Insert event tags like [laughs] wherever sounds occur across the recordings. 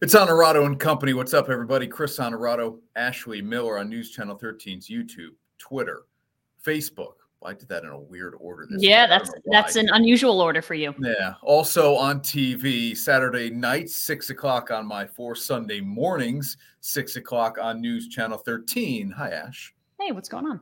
It's Honorado and Company. What's up, everybody? Chris Honorado, Ashley Miller on News Channel 13's YouTube, Twitter, Facebook. I did that in a weird order. This yeah, week. that's that's an unusual order for you. Yeah. Also on TV Saturday night, six o'clock on my four Sunday mornings, six o'clock on News Channel 13. Hi, Ash. Hey, what's going on?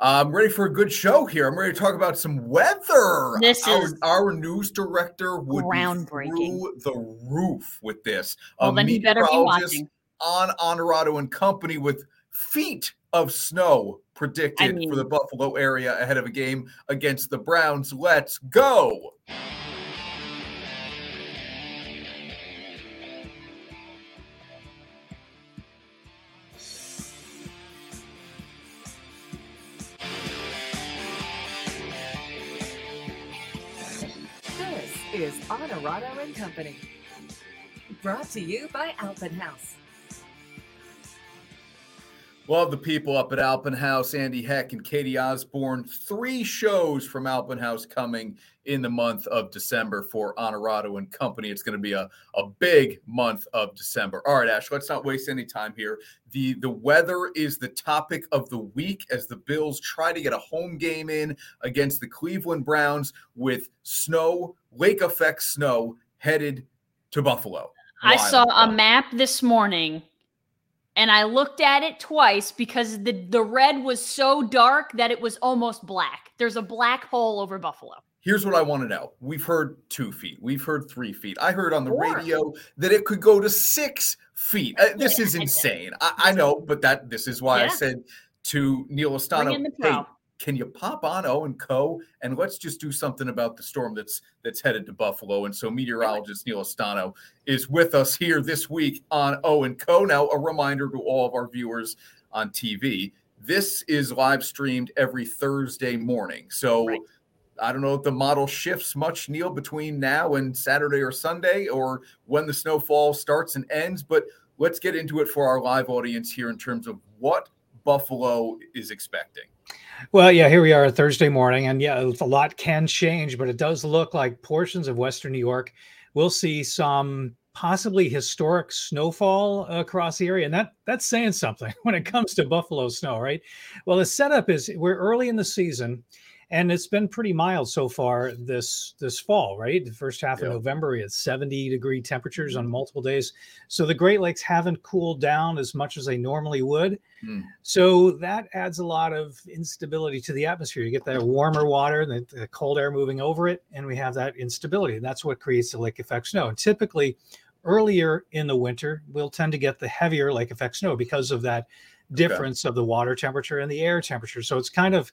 I'm ready for a good show here. I'm ready to talk about some weather. This our, is our news director would groundbreaking. be through the roof with this. Well, a then he better be watching on Honorado and Company with feet of snow predicted I mean, for the Buffalo area ahead of a game against the Browns. Let's go. Honorado and Company. Brought to you by Alpenhaus. Love the people up at Alpenhaus, Andy Heck and Katie Osborne. Three shows from Alpenhaus coming in the month of December for Honorado and Company. It's going to be a, a big month of December. All right, Ash, let's not waste any time here. The the weather is the topic of the week as the Bills try to get a home game in against the Cleveland Browns with snow lake effect snow headed to Buffalo. I saw a map this morning and I looked at it twice because the, the red was so dark that it was almost black. There's a black hole over Buffalo. Here's what I want to know. We've heard two feet. We've heard three feet. I heard on the Four. radio that it could go to six feet. Uh, this is insane. I, I, know, but that this is why yeah. I said to Neil Ostano, hey, can you pop on O and Co and let's just do something about the storm that's that's headed to Buffalo? And so meteorologist Neil Ostano is with us here this week on O and Co. Now, a reminder to all of our viewers on TV: this is live streamed every Thursday morning. So. Right. I don't know if the model shifts much, Neil, between now and Saturday or Sunday, or when the snowfall starts and ends. But let's get into it for our live audience here in terms of what Buffalo is expecting. Well, yeah, here we are Thursday morning, and yeah, a lot can change, but it does look like portions of Western New York will see some possibly historic snowfall across the area, and that that's saying something [laughs] when it comes to Buffalo snow, right? Well, the setup is we're early in the season, and it's been pretty mild so far this this fall right? The first half of november we had 70 degree temperatures on mm-hmm. multiple days. So the great lakes haven't cooled down as much as they normally would. Mm. so that adds a lot of instability to the atmosphere. You get that warmer water the, the cold air moving over it and we have that instability. And that's what creates the lake effect snow. And typically earlier in the winter we'll tend to get the heavier lake effect snow because of that difference okay. of the water temperature and the air temperature. So it's kind of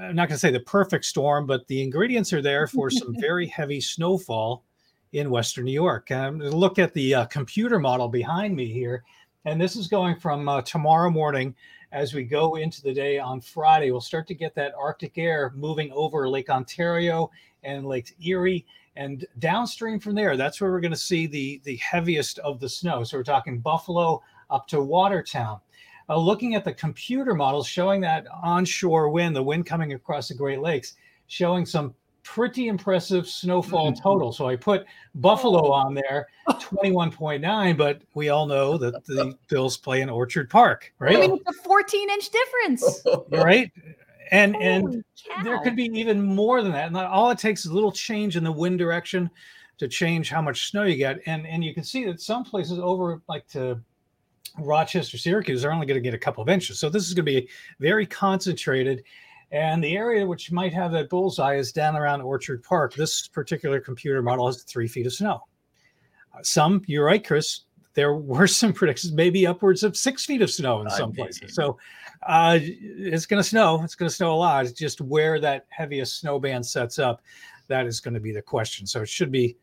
I'm not going to say the perfect storm, but the ingredients are there for some [laughs] very heavy snowfall in Western New York. Um, look at the uh, computer model behind me here. And this is going from uh, tomorrow morning as we go into the day on Friday. We'll start to get that Arctic air moving over Lake Ontario and Lake Erie. And downstream from there, that's where we're going to see the, the heaviest of the snow. So we're talking Buffalo up to Watertown uh, looking at the computer models showing that onshore wind, the wind coming across the Great Lakes, showing some pretty impressive snowfall mm-hmm. total. So I put Buffalo on there, [laughs] 21.9, but we all know that the [laughs] Bills play in Orchard Park, right? I mean, it's a 14 inch difference. right. And Holy and cow. there could be even more than that. And all it takes is a little change in the wind direction to change how much snow you get. And and you can see that some places over like to Rochester, Syracuse are only going to get a couple of inches. So this is going to be very concentrated. And the area which might have that bullseye is down around Orchard Park. This particular computer model has three feet of snow. Uh, some, you're right, Chris, there were [laughs] some predictions, maybe upwards of six feet of snow in some places. So uh, it's going to snow. It's going to snow a lot. It's just where that heaviest snow band sets up. That is going to be the question. So it should be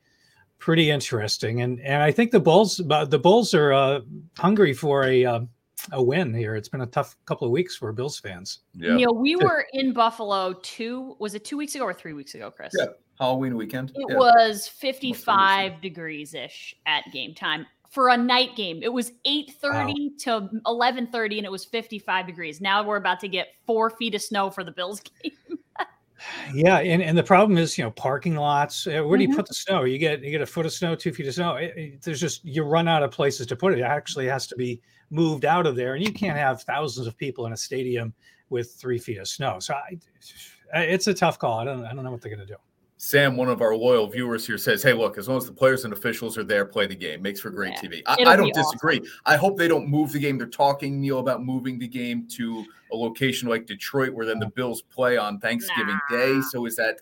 pretty interesting. And and I think the Bulls the Bulls are uh, hungry for a uh, a win here. It's been a tough couple of weeks for Bills fans. Yeah. Neil, we were in Buffalo two was it two weeks ago or three weeks ago, Chris? Yeah, Halloween weekend. It yeah. was 55 degrees ish at game time for a night game. It was 8:30 wow. to 11:30 and it was 55 degrees. Now we're about to get 4 feet of snow for the Bills [laughs] game. Yeah, and, and the problem is, you know, parking lots. Uh, where do you Mhm. put the snow? You get you get a foot of snow, two feet of snow. It- it- there's just you run out of places to put it. It actually has to be moved out of there, and you can't have thousands of people in a stadium with three feet of snow. So I, it's a tough call. I don't I don't know what they're going to do. Sam, one of our loyal viewers here says, Hey, look, as long as the players and officials are there, play the game. Makes for great Yeah, TV. I, I don't be awesome. disagree. I hope they don't move the game. They're talking, Neil, about moving the game to a location like Detroit where then the Bills play on Thanksgiving Day. So is that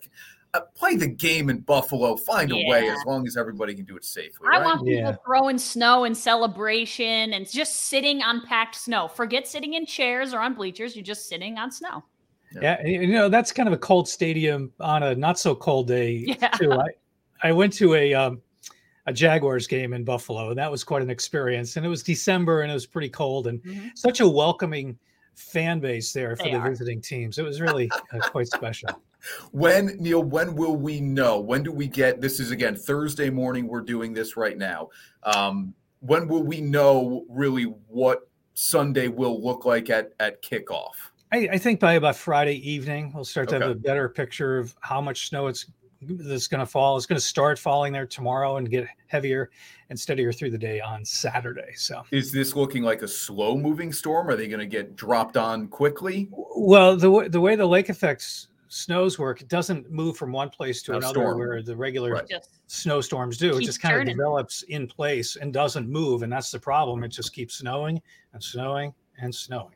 uh, play the game in Buffalo? Find a way as long as everybody can do it safely. I right? want people Yeah. throwing snow in celebration and just sitting on packed snow. Forget sitting in chairs or on bleachers. You're just sitting on snow. Yeah. Yeah, you know that's kind of a cold stadium on a not so cold day [laughs] Yeah. too. I, I went to a um, a Jaguars game in Buffalo, and that was quite an experience. And it was December, and it was pretty cold, and Mhm. such a welcoming fan base there for They the are. visiting teams. It was really uh, quite special. [laughs] When Neil, when will we know? When do we get this? Is again Thursday morning. We're doing this right now. Um, when will we know really what Sunday will look like at at kickoff? I, I think by about Friday evening, we'll start to have a better picture of how much snow it's that's going to fall. It's going to start falling there tomorrow and get heavier and steadier through the day on Saturday. So, Is this looking like a slow moving storm? Are they going to get dropped on quickly? well, the way the way the lake effects snows work, it doesn't move from one place to No another storm. where the regular Right. Snowstorms do. It just kind of develops in place and doesn't move, and that's the problem. It just keeps snowing and snowing and snowing.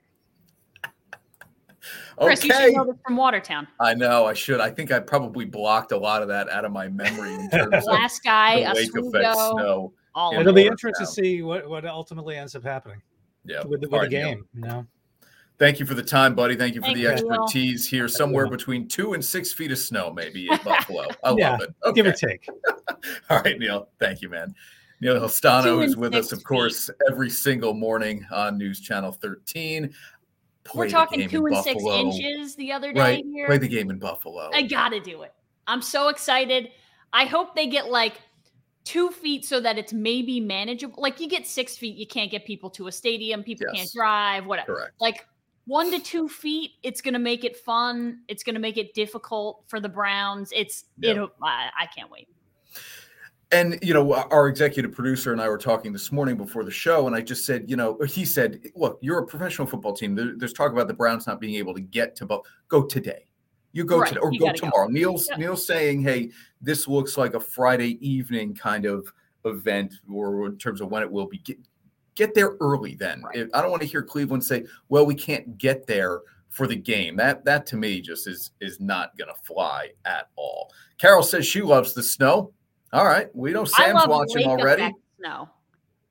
Chris, you should know this from Watertown. I know I should. I think I probably blocked a lot of that out of my memory in terms of guy, the a effect Swugo, snow. all Yeah, It'll it. be interesting to see what, what ultimately ends up happening Yeah, with, the- with the game. You know, Thank you for the time, buddy. Thank you for Thank the you. expertise here. Somewhere between two and six feet of snow, maybe in [laughs] Buffalo. I Yeah, love it. Okay. give or take. [laughs] All right, Neil. Thank you, man. Neil Ostano Two is with us, six of feet. course, every single morning on News Channel 13. We're talking two and six inches the other day Right. here. Play the game in Buffalo. I gotta do it. I'm so excited. I hope they get like two feet so that it's maybe manageable. Like you get six feet, you can't get people to a stadium, people can't drive, whatever. Correct. Like one to two feet, it's gonna make it fun. It's gonna make it difficult for the Browns. It's Yep. it. I, I can't wait. And you know, our executive producer and I were talking this morning before the show, and I just said, you know, he said, "Look, you're a professional football team. There, there's talk about the Browns not being able to get to, but go today. You go Right, today, or you go gotta go. tomorrow." Neil's Yeah. Neil's saying, "Hey, this looks like a Friday evening kind of event, or in terms of when it will be. Get, get there early. Then Right. If- I don't want to hear Cleveland say, "Well, we can't get there." For the game, that that to me just is is not going to fly at all. Carol says she loves the snow. All right, we know Sam's watching already. snow.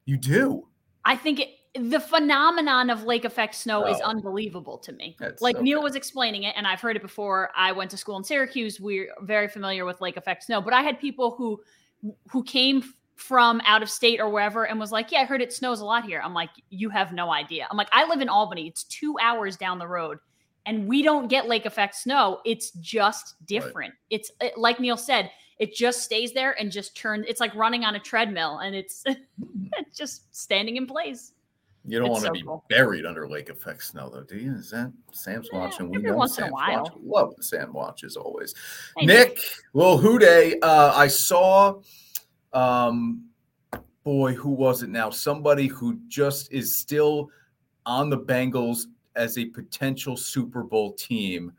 You do. I think it, the phenomenon of lake effect snow is Oh. unbelievable to me. That's like Neil was explaining it, and I've heard it before. I went to school in Syracuse. We're very familiar with lake effect snow, but I had people who who came from out of state or wherever and was like, "Yeah, I heard it snows a lot here." I'm like, "You have no idea." I'm like, "I live in Albany. It's two hours down the road." And we don't get lake effect snow. It's just different. It's it, like Neil said, it just stays there and just turns. It's like running on a treadmill, and it's [laughs] it's just standing in place. You don't It's want to so be cool. buried under lake effect snow, though, do you? Is that Sam's Eh, watching? We every know once in a Sam's while. watching. Love Sam watches always. Hey, Nick, well, Who Day. Uh, I saw, um, boy, who was it now? Somebody who just is still on the Bengals as a potential Super Bowl team.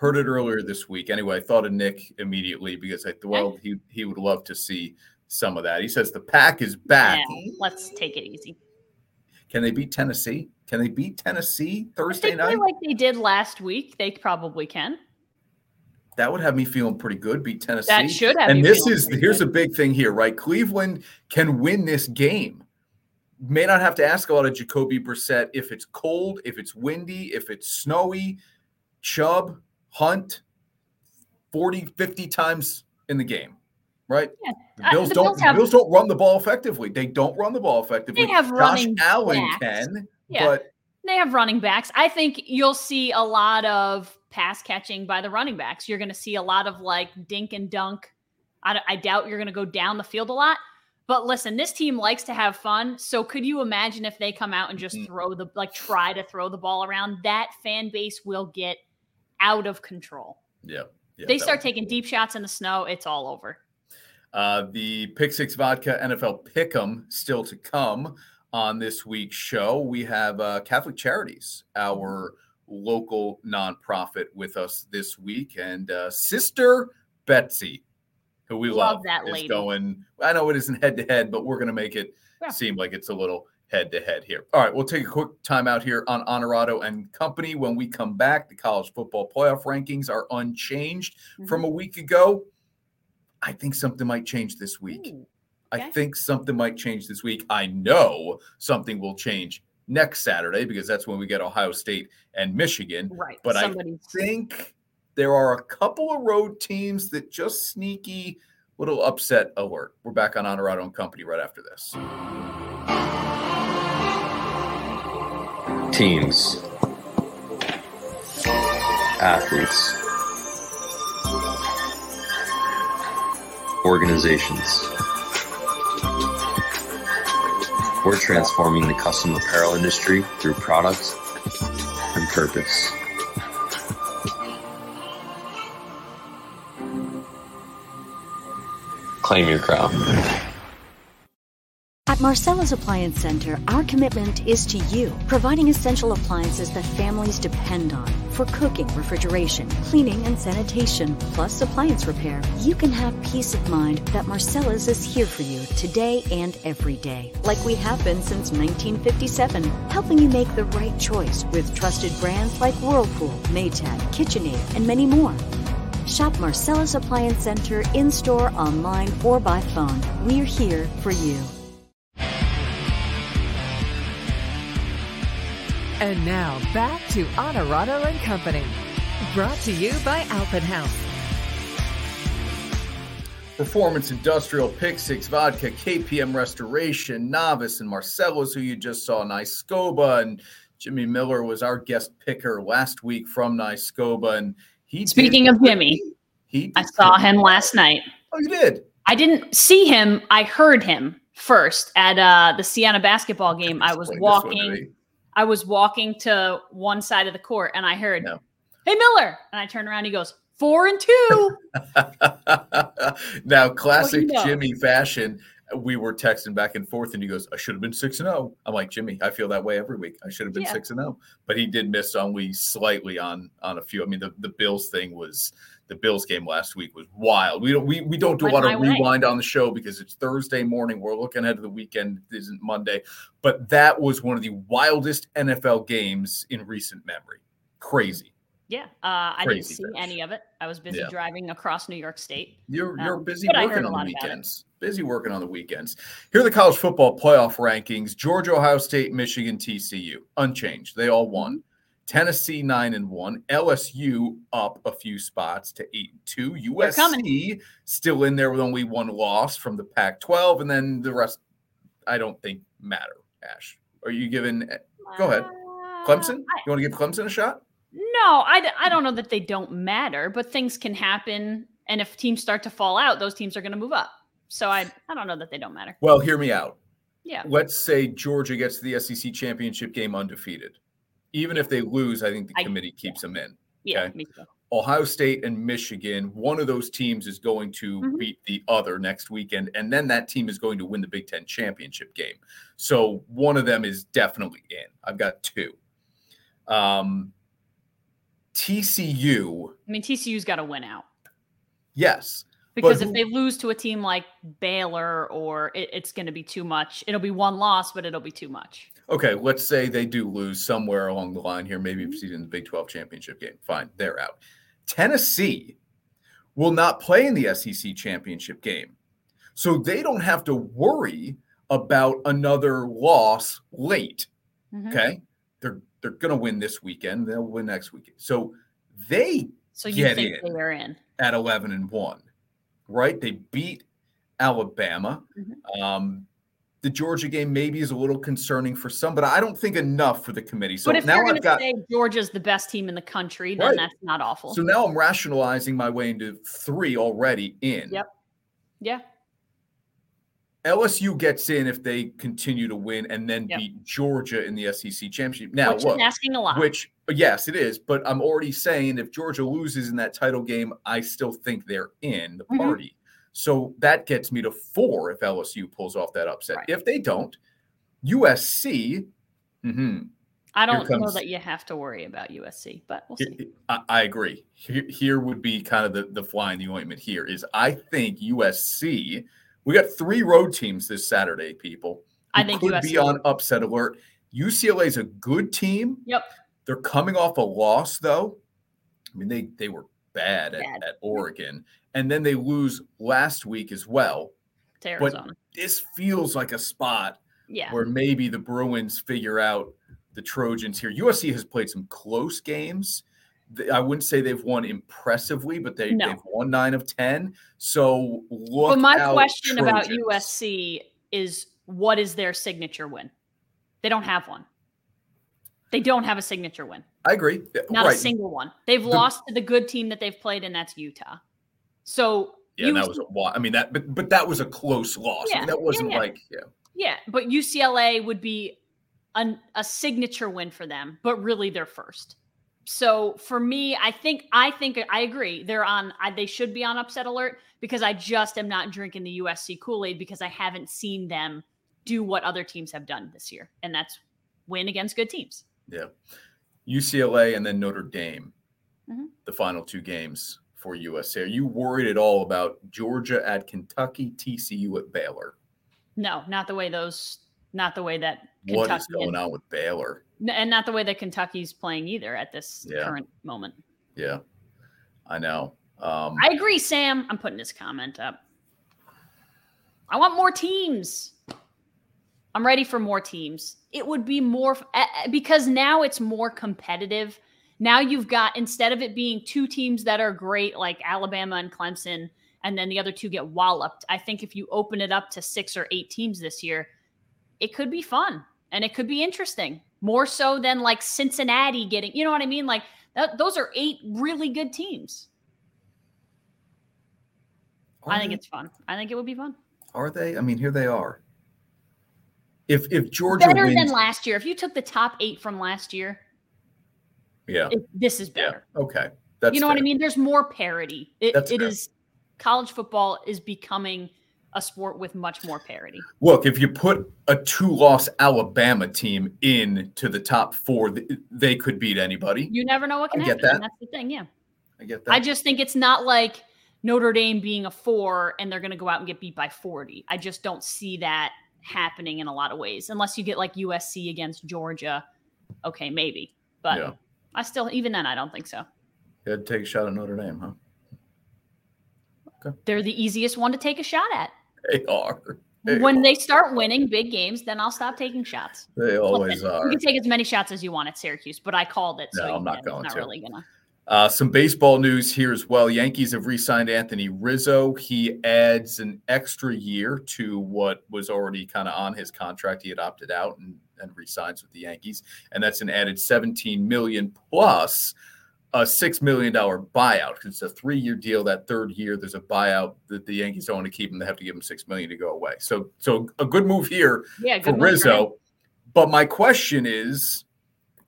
Heard it earlier this week. Anyway, I thought of Nick immediately because I well, he he would love to see some of that. He says the pack is back. Yeah, let's take it easy. Can they beat Tennessee? Can they beat Tennessee Thursday night? like they did last week, they probably can. That would have me feeling pretty good. Beat Tennessee. That should have. and this is here's good. a big thing here, right? Cleveland can win this game. May not have to ask a lot of Jacoby Brissett if it's cold, if it's windy, if it's snowy. Chubb, Hunt, 40, 50 times in the game, right? Yeah. The Bills the don't. Bills the have- Bills don't run the ball effectively. They don't run the ball effectively. They have Josh running Allen backs. can, Yeah. but They have running backs. I think you'll see a lot of pass catching by the running backs. You're going to see a lot of like dink and dunk. I, I doubt you're going to go down the field a lot. But listen, this team likes to have fun. So could you imagine if they come out and just Mhm. throw the like try to throw the ball around? That fan base will get out of control. Yeah. yeah they start taking deep shots in the snow, it's all over. Uh, the Pick Six Vodka NFL Pick'em still to come on this week's show. We have uh, Catholic Charities, our local nonprofit, with us this week, and uh, Sister Betsy, who we love, Love that is lady. going. I know it isn't head to head, but we're going to make it Yeah. seem like it's a little head to head here. All right, we'll take a quick timeout here on Honorado and Company. When we come back, the college football playoff rankings are unchanged Mm-hmm. from a week ago. I think something might change this week. Ooh, I think something might change this week. I know something will change next Saturday because that's when we get Ohio State and Michigan. right. But I think there are a couple of road teams that just sneaky little upset alert. We're back on Honorado and Company right after this. Teams, athletes, organizations. We're transforming the custom apparel industry through product and purpose. Claim your crown. Marcella's Appliance Center, our commitment is to you, providing essential appliances that families depend on for cooking, refrigeration, cleaning, and sanitation, plus appliance repair. You can have peace of mind that Marcella's is here for you today and every day, like we have been since 1957, helping you make the right choice with trusted brands like Whirlpool, Maytag, KitchenAid, and many more. Shop Marcella's Appliance Center in store, online, or by phone. We're here for you. And now back to Honorado and Company. Brought to you by Alpenhaus. Performance Industrial, Pick Six Vodka, KPM Restoration, Novice, and Marcella's, who you just saw, Niscoba, and Jimmy Miller was our guest picker last week from Niscoba, and he. did Speaking of Jimmy, he I saw him last night. Oh, you did. I didn't see him. I heard him first at uh, the Siena basketball game. I was Explain this one to walking. I was walking to one side of the court, and I heard, No. "Hey Miller!" And I turned around. He goes, four and two." [laughs] now, classic know. Jimmy fashion. We were texting back and forth, and he goes, "I should have been six and zero." I'm like, Jimmy, I feel that way every week. I should have been Yeah. six and zero, but he did miss on we slightly on on a few. I mean, the, the Bills thing was the Bills game last week was wild. We don't we, we don't do a lot of my way. rewind on the show because it's Thursday morning. We're looking ahead to the weekend. It isn't Monday, but that was one of the wildest NFL games in recent memory. Crazy. yeah, uh, I didn't see any of it. I was busy Yeah. driving across New York State. You're you're Um, busy working on the lot about it. weekends. Busy working on the weekends. Here are the college football playoff rankings: Georgia, Ohio State, Michigan, TCU, unchanged. They all won. Tennessee nine and one. LSU up a few spots to eight and two. USC still in there with only one loss from the Pac-12, and then the rest I don't think matter. Ash, are you giving Go ahead. Uh, Clemson? You want to give Clemson a shot? no, I, I don't know that they don't matter, but things can happen. And if teams start to fall out, those teams are going to move up. So I, I don't know that they don't matter. Well, hear me out. Yeah. let's say Georgia gets to the SEC championship game undefeated. Even if they lose, I think the I- committee keeps them in. Yeah. Okay. Me too. Ohio State and Michigan, one of those teams is going to Mhm. beat the other next weekend, and then that team is going to win the Big Ten championship game. So one of them is definitely in. I've got two. Um, TCU, I mean, TCU's got to win out. yes, Because who- if they lose to a team like Baylor or it, it's going to be too much, it'll be one loss, but it'll be too much. Okay, let's say they do lose somewhere along the line here, maybe Mm-hmm. in the Big 12 championship game. Fine, they're out. Tennessee will not play in the SEC championship game. So they don't have to worry about another loss late. Mhm. Okay. They're they're gonna win this weekend, they'll win next weekend. So they So you Get think in. they are in? at 11 and 1, right? They beat Alabama. Mhm. Um, the Georgia game maybe is a little concerning for some, but I don't think enough for the committee. So but if now you're going I've to got say Georgia's the best team in the country, then Right. that's not awful. so now I'm rationalizing my way into three already in. Yep. yeah. LSU gets in if they continue to win and then Yep. beat Georgia in the SEC championship. Now, which look, asking a lot. which yes, it is, but I'm already saying if Georgia loses in that title game, I still think they're in the Mhm. party. So that gets me to four if LSU pulls off that upset. Right. If they don't, USC. mhm, I don't know that you have to worry about USC, but we'll see. I, I agree. Here, here would be kind of the, the fly in the ointment here is I think USC, we got three road teams this Saturday, people. I think could USC. be on upset alert. UCLA is a good team. Yep. They're coming off a loss, though. I mean, they they were bad at, Bad. at Oregon, and then they lose last week as well. to but- This feels like a spot Yeah. where maybe the Bruins figure out the Trojans here. USC has played some close games. I wouldn't say they've won impressively, but they, No. they've won nine of ten. So look. But my question about USC is what is their signature win? They don't have one. They don't have a signature win. I agree. Not right. a single one. They've The- lost to the good team that they've played, and that's Utah. So Yeah, you- that was a wa- I mean that, but but that was a close loss. I mean, Yeah, that wasn't yeah. like yeah. yeah, but UCLA would be an, a signature win for them, but really they're first. So for me, I think I think I agree. They're on. I, they should be on upset alert because I just am not drinking the USC Kool Aid because I haven't seen them do what other teams have done this year, and that's win against good teams. Yeah. UCLA and then Notre Dame, Mhm. the final two games for USA. Are you worried at all about Georgia at Kentucky, TCU at Baylor? No, not the way those. Not the way that What Kentucky is going on with Baylor? and not the way that Kentucky's playing either at this Yeah. current moment. Yeah, I know. Um, I agree, Sam. I'm putting this comment up. I want more teams. I'm ready for more teams. It would be more because now it's more competitive. Now you've got instead of it being two teams that are great like Alabama and Clemson and then the other two get walloped. I think if you open it up to 6 or 8 teams this year, it could be fun and it could be interesting. More so than like Cincinnati getting, you know what I mean? Like that, those are eight really good teams. are I think they? it's fun. I think it would be fun. are they? I mean, here they are. If if Georgia better wins, than last year. If you took the top eight from last year, yeah, it, this is yeah, better. okay, that's you know what I mean? There's more parity. It, it college football is becoming a sport with much more parity. Look, if you put a two-loss Alabama team in to the top four, they could beat anybody. You never know what can I get happen. that. That's the thing. Yeah. I get that. I just think it's not like Notre Dame being a four and they're going to go out and get beat by 40. I just don't see that happening in a lot of ways, unless you get like USC against Georgia. Okay, maybe. But Yeah. I still, even then, I don't think so. You had to take a shot at Notre Dame, huh? Okay. They're the easiest one to take a shot at. They are. They when they start winning big games, then I'll stop taking shots. They always Listen, are. You can take as many shots as you want at Syracuse, but I called it. So No, I'm not going Not to. really gonna. Uh, some baseball news here as well. Yankees have re-signed Anthony Rizzo. He adds an extra year to what was already kind of on his contract. He had opted out and, and re-signs with the Yankees, and that's an added 17 million plus a six million dollar buyout. Because it's a three-year deal. That third year, there's a buyout that the Yankees don't want to keep him. They have to give him six million to go away. So, so a good move here Yeah, for good move him. Rizzo. But my question is,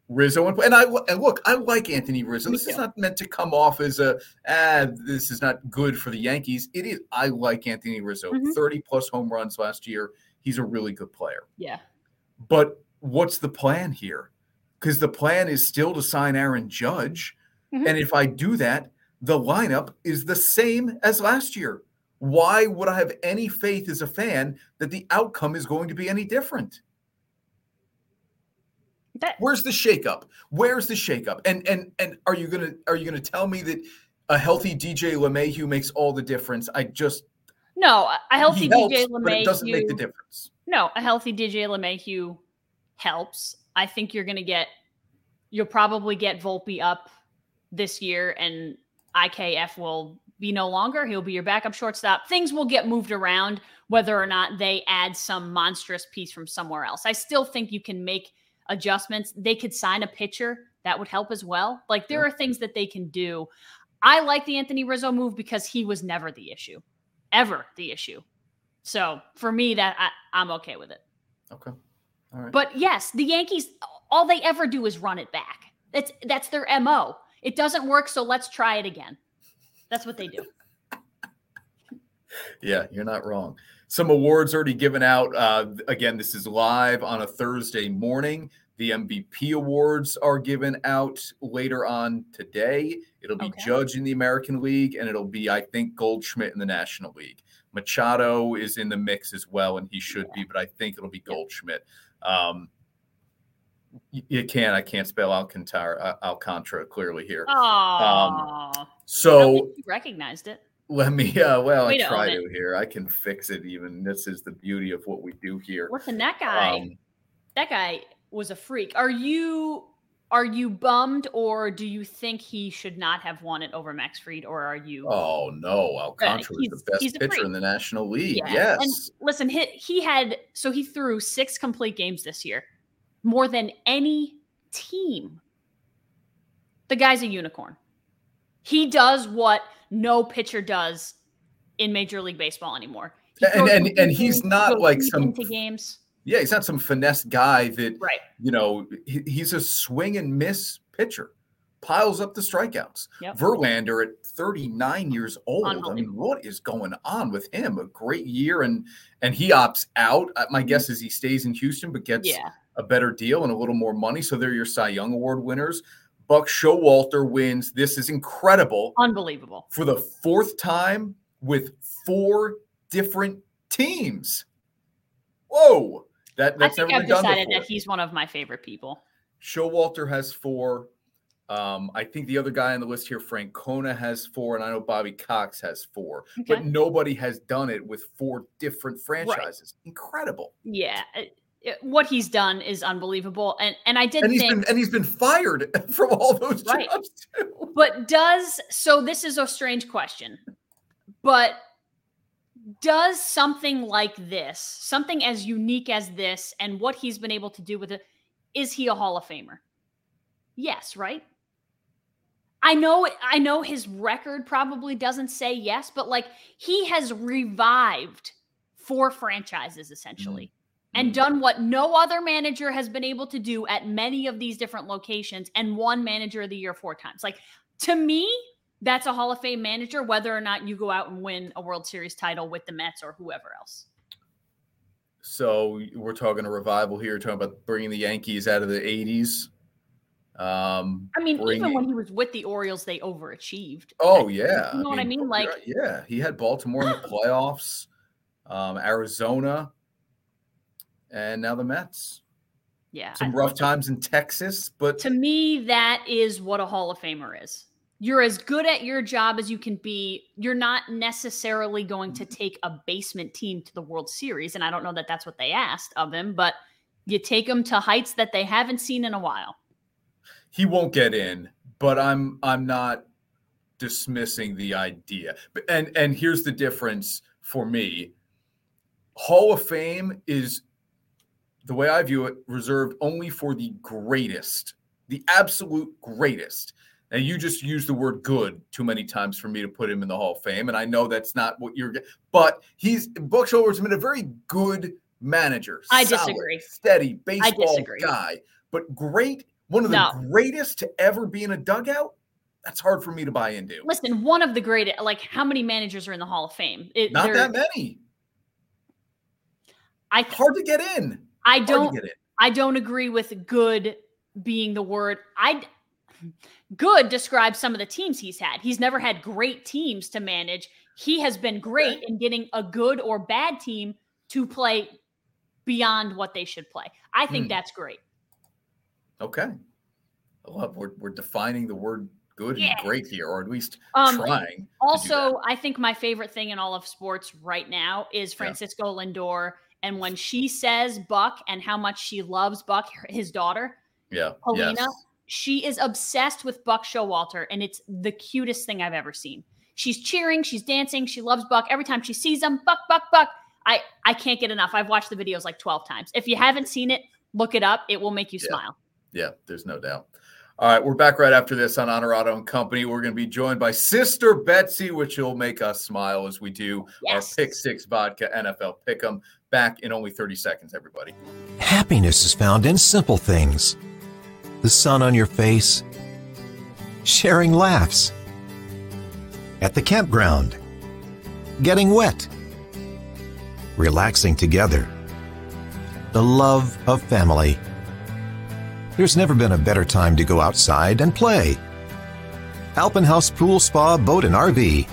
Rizzo and, and I and look, I like Anthony Rizzo. This is not meant to come off as a ah, this is not good for the Yankees. It is. I like Anthony Rizzo. Mhm. Thirty plus home runs last year. He's a really good player. Yeah. But what's the plan here? Because the plan is still to sign Aaron Judge, Mhm. and if I do that, the lineup is the same as last year. Why would I have any faith as a fan that the outcome is going to be any different? That, Where's the shakeup? Where's the shakeup? And and and are you gonna are you gonna tell me that a healthy DJ LeMahieu makes all the difference? I just no, a- healthy he helps, DJ but it doesn't make the difference. No, a healthy DJ LeMahieu helps. I think you're going to get, you'll probably get Volpe up this year, and IKF will be no longer. He'll be your backup shortstop. Things will get moved around whether or not they add some monstrous piece from somewhere else. I still think you can make adjustments. They could sign a pitcher that would help as well. Like there are things that they can do. I like the Anthony Rizzo move because he was never the issue, ever the issue. So for me, that I, I'm okay with it. Okay. All right. But yes, the Yankees, all they ever do is run it back. That's that's their mo. It doesn't work, so let's try it again. That's what they do. [laughs] yeah, you're not wrong. Some awards already given out. Uh, again, this is live on a Thursday morning. The MVP awards are given out later on today. It'll be Okay. Judge in the American League, and it'll be, I think, Goldschmidt in the National League. Machado is in the mix as well, and he should be, but I think it'll be Goldschmidt. Um, you can't. I can't spell Alcantara, uh, Alcantara clearly here. Oh, So you recognized it. let me, [laughs] uh, well, Way I to try to here. I can fix it even. This is the beauty of what we do here. What's in that guy, Um, that guy was a freak. Are you are you bummed, or do you think he should not have won it over Max Fried, or are you? Oh no, Alcantara was the best pitcher freak. in the National League. Yeah. Yes. And listen, he, he had so he threw six complete games this year, more than any team. The guy's a unicorn. He does what no pitcher does in Major League Baseball anymore. He And- and- and he's not like some- games. Yeah, he's not some finesse guy that Right. you know. He, he's a swing and miss pitcher. Piles up the strikeouts. Yep. Verlander at 39 years old. I mean, what is going on with him? A great year, and and he opts out. Uh, My guess is he stays in Houston, but gets. Yeah. a better deal and a little more money. So they're your Cy Young Award winners. Buck Showalter wins. This is incredible Unbelievable. for the fourth time with four different teams. Whoa, that I that's think never I've decided that he's one of my favorite people. Showalter has four. Um, I think the other guy on the list here, Francona, has four, and I know Bobby Cox has four. But nobody has done it with four different franchises. Incredible. Yeah. it- it- what he's done is unbelievable. And and I did And he's think been and he's been fired [laughs] from all those Right. jobs too. But does so this is a strange question. But does something like this, something as unique as this and what he's been able to do with it, is he a Hall of Famer? Yes, right? I know I know his record probably doesn't say yes, but like he has revived four franchises essentially and Mm. done what no other manager has been able to do at many of these different locations and one manager of the year four times. Like to me, that's a Hall of Fame manager, whether or not you go out and win a World Series title with the Mets or whoever else. So we're talking a revival here, talking about bringing the Yankees out of the '80s. Um, I mean, even when he was with the Orioles, they overachieved. Oh yeah, You know what I mean? Like- yeah, he had Baltimore in the playoffs, um, Arizona, and now the Mets. Yeah. Some I- rough times in Texas, but to me, that is what a Hall of Famer is. You're as good at your job as you can be. You're not necessarily going to mm-hmm. take a basement team to the World Series. And I don't know that that's what they asked of him, but you take them to heights that they haven't seen in a while. he won't get in. But I'm I'm not dismissing the idea. And and here's the difference for me. Hall of Fame is the way I view it reserved only for the greatest, the absolute greatest. Now you just used the word good too many times for me to put him in the Hall of Fame, and I know that's not what you're. But he's Buck Showalter's been a very good manager. I solid, disagree. Steady baseball guy, but great. One of the No. greatest to ever be in a dugout. That's hard for me to buy into. Listen, one of the greatest, like how many managers are in the Hall of Fame? It, Not that many. I, Hard to get in. I don't, get in. I don't agree with good being the word. I good describes some of the teams he's had. He's never had great teams to manage. He has been great in getting a good or bad team to play beyond what they should play. I think Hmm. that's great. Okay. I love we're we're defining the word good Yeah. and great here, or at least Um, trying. Also, I think my favorite thing in all of sports right now is Yeah. Francisco Lindor. And when she says Buck and how much she loves Buck, his daughter. Yeah. Helena, yes. She is obsessed with Buck Showalter, and it's the cutest thing I've ever seen. She's cheering, she's dancing, she loves Buck. Every time she sees him, Buck, Buck, Buck. I I can't get enough. I've watched the videos like 12 times. If you haven't seen it, look it up. It will make you Yeah. smile. Yeah, there's no doubt. All right, we're back right after this on Honorado and Company. We're going to be joined by Sister Betsy, which will make us smile as we do yes. our Pick Six Vodka NFL Pick'em. Back in only 30 seconds, everybody. Happiness is found in simple things the sun on your face, sharing laughs, at the campground, getting wet, relaxing together, the love of family. There's never been a better time to go outside and play. Alpenhaus Pool Spa Boat and RV.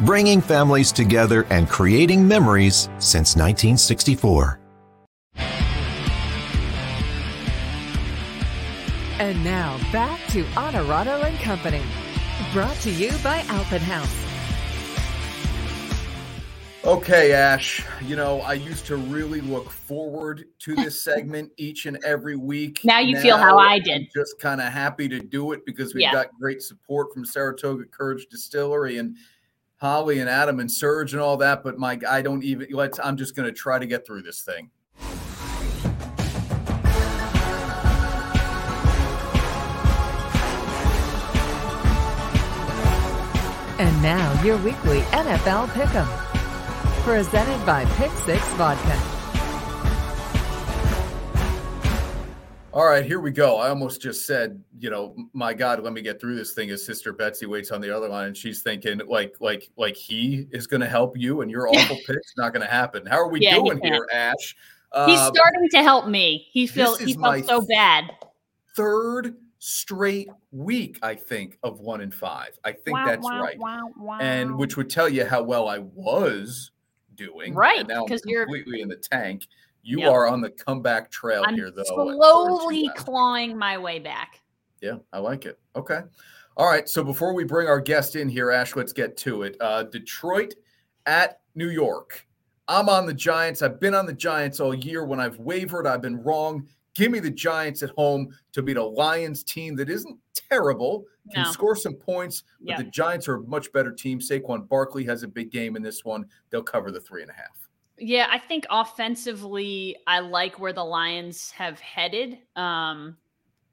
Bringing families together and creating memories since 1964. And now back to Honorado and Company. Brought to you by Alpenhaus. Okay, Ash. You know, I used to really look forward to this [laughs] segment each and every week. Now you now, feel how I did. I'm just kind of happy to do it because we've yeah. got great support from Saratoga Courage Distillery and Holly and Adam and Serge and all that. But Mike, I don't even let's I'm just gonna try to get through this thing. And now your weekly NFL Pick'em. Presented by Pick Six Vodka. All right, here we go. I almost just said, you know, my God, let me get through this thing. As Sister Betsy waits on the other line, and she's thinking, like, like, like he is going to help you, and your awful pick's not going to happen. How are we yeah, doing here, Ash? He's uh, starting to help me. He feels he felt so bad. Third straight week, I think, of one in five. I think wow, that's wow, right. Wow, wow. And which would tell you how well I was doing. Right. Now Because you're completely in the tank. You yep. are on the comeback trail I'm here, though. Slowly clawing my way back. Yeah, I like it. Okay. All right. So before we bring our guest in here, Ash, let's get to it. Uh, Detroit at New York. I'm on the Giants. I've been on the Giants all year. When I've wavered, I've been wrong. Give me the Giants at home to beat a Lions team that isn't terrible, can no. score some points, but yeah. the Giants are a much better team. Saquon Barkley has a big game in this one. They'll cover the three and a half. Yeah, I think offensively, I like where the Lions have headed. Um,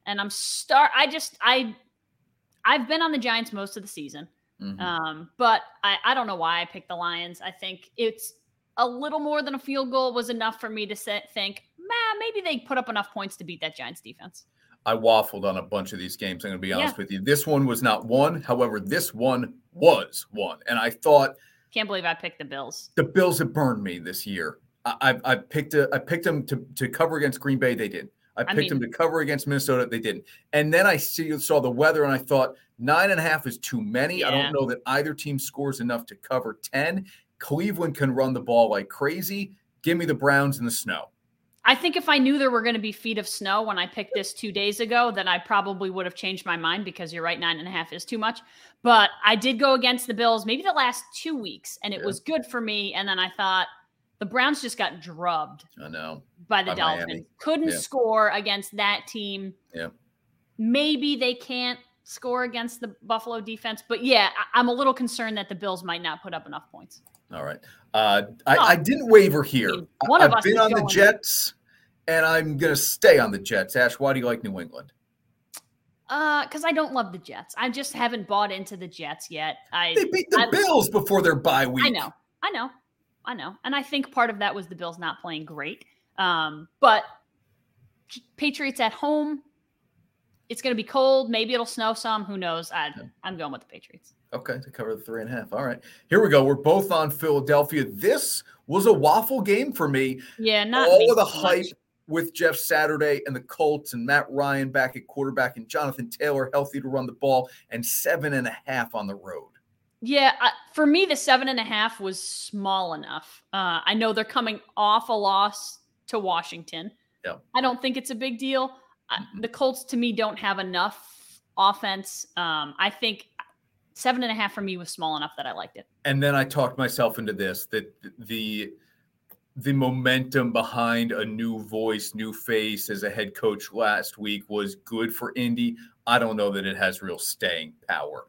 and I'm start. I just I I've been on the Giants most of the season, mm-hmm. um, but I I don't know why I picked the Lions. I think it's a little more than a field goal was enough for me to set, think nah, maybe they put up enough points to beat that Giants defense. I waffled on a bunch of these games. I'm going to be honest yeah. with you. This one was not one. However, this one was one. And I thought, can't believe I picked the Bills. The Bills have burned me this year. I, I, I picked a, I picked them to, to cover against Green Bay. They didn't. I picked I mean, them to cover against Minnesota. They didn't. And then I see, saw the weather and I thought nine and a half is too many. Yeah. I don't know that either team scores enough to cover 10. Cleveland can run the ball like crazy. Give me the Browns in the snow. I think if I knew there were going to be feet of snow when I picked this two days ago, then I probably would have changed my mind because you're right, nine and a half is too much. But I did go against the Bills maybe the last two weeks, and it yeah. was good for me. And then I thought the Browns just got drubbed. I know by the by Dolphins. Miami. Couldn't yeah. score against that team. Yeah. Maybe they can't score against the Buffalo defense, but yeah, I'm a little concerned that the Bills might not put up enough points. All right. Uh, I, I, didn't waver here. One I've of us been on the Jets, and I'm going to stay on the Jets. Ash, why do you like New England? Uh, because I don't love the Jets. I just haven't bought into the Jets yet. I they beat the I, Bills before their bye week. I know, I know, I know, and I think part of that was the Bills not playing great. Um, but Patriots at home. It's going to be cold. Maybe it'll snow some. Who knows? I, I'm going with the Patriots. Okay, to cover the three and a half. All right, here we go. We're both on Philadelphia. This was a waffle game for me. Yeah, not all of the hype much. with Jeff Saturday and the Colts and Matt Ryan back at quarterback and Jonathan Taylor healthy to run the ball and seven and a half on the road. Yeah, uh, for me, the seven and a half was small enough. Uh, I know they're coming off a loss to Washington. Yeah, I don't think it's a big deal. The Colts to me don't have enough offense. Um, I think seven and a half for me was small enough that I liked it. And then I talked myself into this that the the momentum behind a new voice, new face as a head coach last week was good for Indy. I don't know that it has real staying power.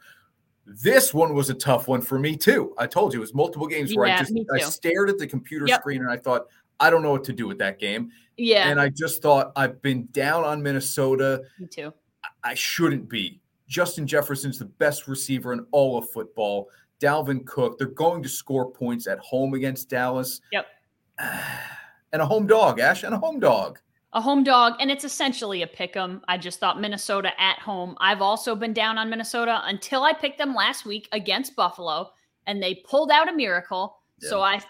This one was a tough one for me too. I told you it was multiple games yeah, where I just I stared at the computer yep. screen and I thought I don't know what to do with that game. Yeah. And I just thought I've been down on Minnesota. Me too. I shouldn't be. Justin Jefferson's the best receiver in all of football. Dalvin Cook, they're going to score points at home against Dallas. Yep. [sighs] And a home dog, Ash, and a home dog. A home dog, and it's essentially a pick 'em. I just thought Minnesota at home. I've also been down on Minnesota until I picked them last week against Buffalo, and they pulled out a miracle. Yeah. So I,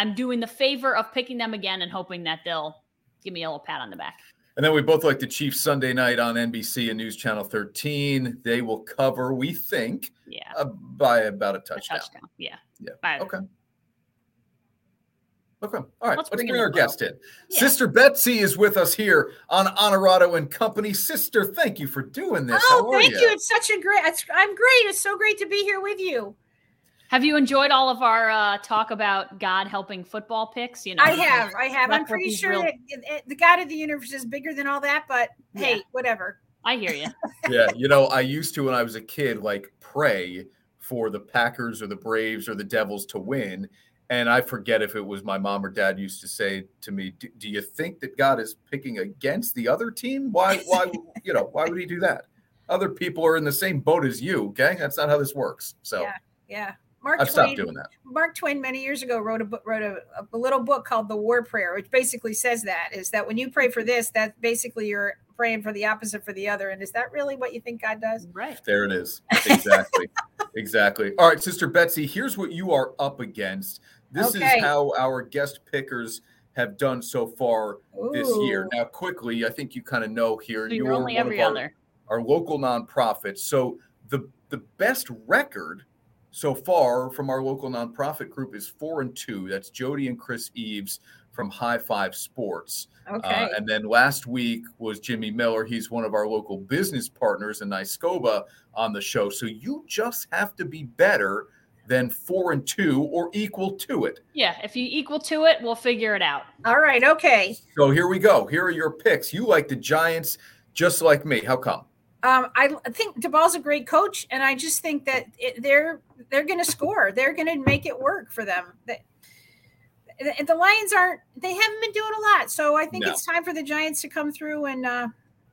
I'm doing the favor of picking them again and hoping that they'll give me a little pat on the back. And then we both like the Chiefs Sunday night on NBC and News Channel 13. They will cover, we think, Yeah, uh, by about a a touchdown. touchdown. Yeah. Yeah. I- Okay. Okay. All right. Let's, Let's bring bring, our guest in. Yeah. Sister Betsy is with us here on Honorado and Company. Sister, thank you for doing this. Oh, How are thank ya? you. It's such a great. It's, I'm great. It's so great to be here with you. Have you enjoyed all of our uh, talk about God helping football picks? You know, I have. I have. I'm pretty sure real- that it- it- the God of the universe is bigger than all that. But hey, Yeah. whatever. I hear you. [laughs] yeah, you know, I used to when I was a kid, like pray for the Packers or the Braves or the Devils to win. And I forget if it was my mom or dad used to say to me, "Do, do you think that God is picking against the other team? Why, why, [laughs] you know, why would he do that? Other people are in the same boat as you. Okay, that's not how this works. So Yeah. Yeah. Mark I've Twain. stopped doing that. Mark Twain many years ago wrote a book, wrote a, a little book called The War Prayer, which basically says that is that when you pray for this, that basically you're praying for the opposite for the other. And is that really what you think God does? Right. There it is. Exactly. [laughs] exactly. All right, Sister Betsy, here's what you are up against. This Okay. is how our guest pickers have done so far this year. Now, quickly, I think you kind of know here. So you're only one of every our, other. our local nonprofit. So the the best record so far from our local nonprofit group is four and two. That's Jody and Chris Eves from High Five Sports. Okay. Uh, and then last week was Jimmy Miller. He's one of our local business partners in NYSCOPBA on the show. So you just have to be better than four and two or equal to it. Yeah. If you equal to it, we'll figure it out. All right. Okay. So here we go. Here are your picks. You like the Giants just like me. How come? Um, I think Daboll's a great coach, and I just think that it, they're they're going [laughs] to score. They're going to make it work for them. The, the, the Lions aren't. They haven't been doing a lot, so I think No. it's time for the Giants to come through. And uh,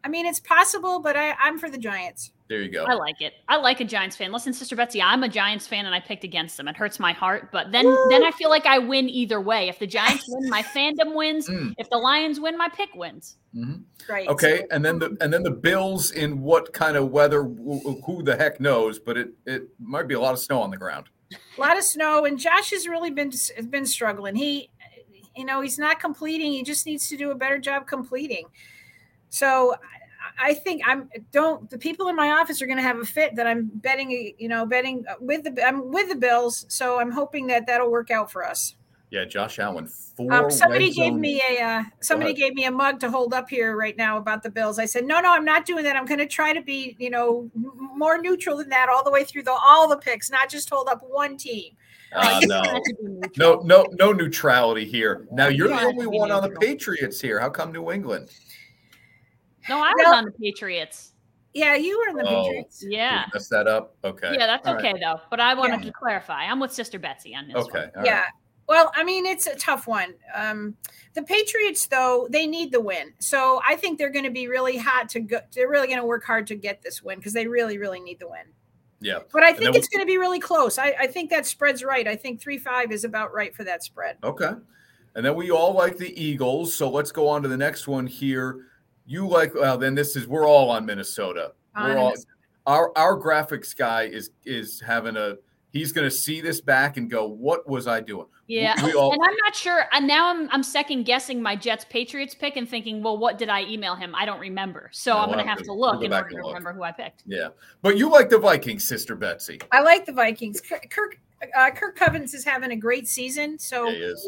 I mean, it's possible, but I, I'm for the Giants. There you go. I like it. I like a Giants fan. Listen, Sister Betsy, I'm a Giants fan and I picked against them. It hurts my heart, but then then I feel like I win either way. If the Giants win, my [laughs] fandom wins. Mm. If the Lions win, my pick wins. Mhm. Right. Okay, So- and then the and then the Bills in what kind of weather? Who who the heck knows? But it it might be a lot of snow on the ground. a lot of snow, and Josh has really been has been struggling. He, you know, he's not completing. He just needs to do a better job completing. So I- I think I'm don't the people in my office are going to have a fit that I'm betting, you know, betting with the I'm with the Bills. So I'm hoping that that'll work out for us. Yeah, Josh Allen. Four. Um, somebody gave zone- me a uh, somebody gave me a mug to hold up here right now about the Bills. I said, no, no, I'm not doing that. I'm going to try to be, you know, more neutral than that all the way through the all the picks, not just hold up one team. [laughs] You no. have to be No, no, no neutrality here. Now you're Yeah, the only to be one on the. Patriots here. How come New England? No, I was Well- on the Patriots. Yeah, you were in the Oh. Patriots. Yeah. Did we mess that up. Okay. Yeah, that's All right. okay though. But I wanted Yeah. to clarify. I'm with Sister Betsy on this Okay. one. yeah. right. Well, I mean, it's a tough one. Um, the Patriots, though, they need the win. So I think they're going to be really hot to go. They're really going to work hard to get this win because they really, really need the win. Yeah. But I then think we- it's going to be really close. I, I think that spread's right. I think 3 5 is about right for that spread. Okay. And then we all like the Eagles. So let's go on to the next one here. You like well, then this is we're all on Minnesota. On We're all Minnesota. our our graphics guy is is having a he's gonna see this back and go, What was I doing? Yeah. We all and I'm not sure. And now I'm I'm second guessing my Jets Patriots pick and thinking, well, what did I email him? I don't remember. So No, I'm we'll gonna have have to- to we'll look in order and to look. remember who I picked. yeah. But you like the Vikings, Sister Betsy. I like the Vikings. Kirk, Kirk, uh, Kirk Cousins is having a great season. So Yeah, he is.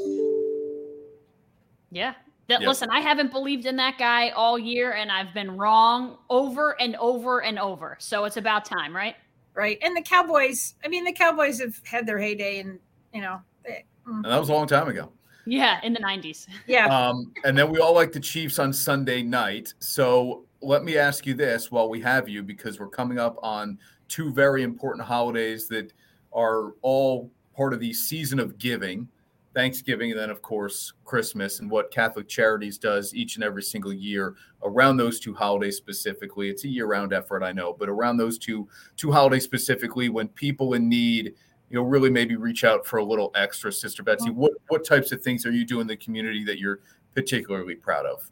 Yeah. That Yep. listen, I haven't believed in that guy all year and I've been wrong over and over and over. So it's about time, right? right, and the Cowboys. I mean, the Cowboys have had their heyday, and you know, they, mm, And that was a long time ago. Yeah, in the 90s. [laughs] yeah. Um, and then we all like the Chiefs on Sunday night. So let me ask you this while we have you, because we're coming up on two very important holidays that are all part of the season of giving. Thanksgiving, and then of course Christmas, and what Catholic Charities does each and every single year around those two holidays specifically. It's a year-round effort, I know, but around those two two holidays specifically, when people in need, you know, really maybe reach out for a little extra. Sister Betsy, mm-hmm. what what types of things are you doing in the community that you're particularly proud of?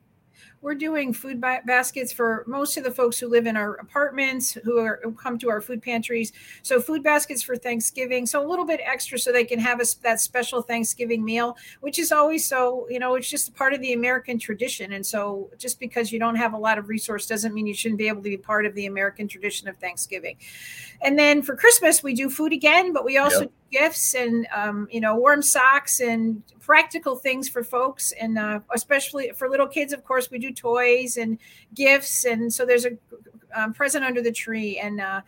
We're doing food ba- baskets for most of the folks who live in our apartments who are who come to our food pantries. So food baskets for thanksgiving so a little bit extra so they can have a, that special thanksgiving meal which is always so you know it's just a part of the american tradition. And so just because you don't have a lot of resource doesn't mean you shouldn't be able to be part of the american tradition of thanksgiving. And then for christmas we do food again but we also yep gifts and um, you know warm socks and practical things for folks. And uh, especially for little kids of course we do toys and gifts. And so there's a um, present under the tree. And uh,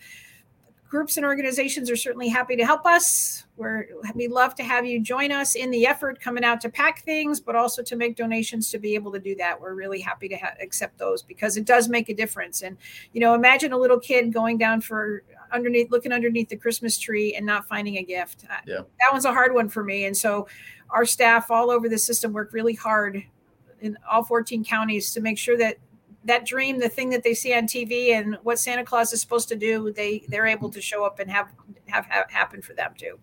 groups and organizations are certainly happy to help us. We're we love to have you join us in the effort coming out to pack things but also to make donations to be able to do that. We're really happy to ha- accept those because it does make a difference. And you know imagine a little kid going down for underneath looking underneath the christmas tree and not finding a gift. Yeah. that one's a hard one for me. And so our staff all over the system work really hard in all 14 counties to make sure that that dream the thing that they see on tv and what santa claus is supposed to do they they're able to show up and have have, have happen for them too.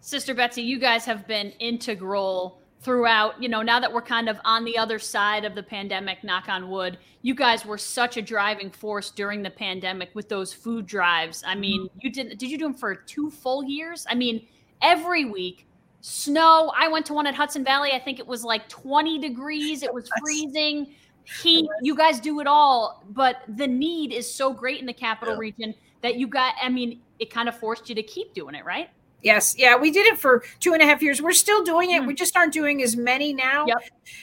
Sister betsy you guys have been integral throughout, you know, now that we're kind of on the other side of the pandemic, knock on wood, you guys were such a driving force during the pandemic with those food drives. I mean, mm-hmm. you did did you do them for two full years? I mean, every week, snow. I went to one at Hudson Valley. I think it was like 20 degrees. It was freezing. Heat. You guys do it all, but the need is so great in the capital yeah. region that you got I mean, it kind of forced you to keep doing it, right? Yes. Yeah. We did it for two and a half years. We're still doing it. Mm. We just aren't doing as many now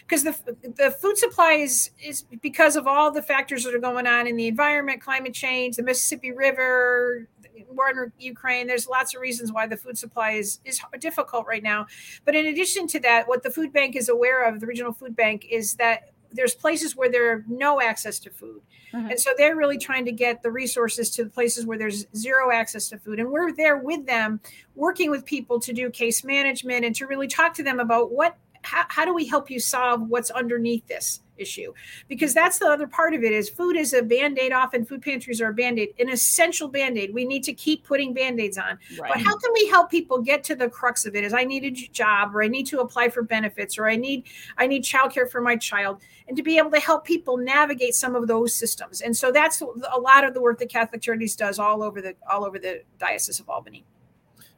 because yep. the, the food supply is, is because of all the factors that are going on in the environment, climate change, the Mississippi River, war in Ukraine. There's lots of reasons why the food supply is, is difficult right now. But in addition to that, what the food bank is aware of, the regional food bank, is that there's places where there are no access to food. Mm-hmm. And so they're really trying to get the resources to the places where there's zero access to food. And we're there with them, working with people to do case management and to really talk to them about what how, how do we help you solve what's underneath this issue? Because that's the other part of it is food is a band-aid often food pantries are a band-aid an essential band-aid. We need to keep putting band-aids on. Right. but how can we help people get to the crux of it is i need a job or i need to apply for benefits or i need i need childcare for my child and to be able to help people navigate some of those systems. And so that's a lot of the work that catholic charities does all over the all over the diocese of albany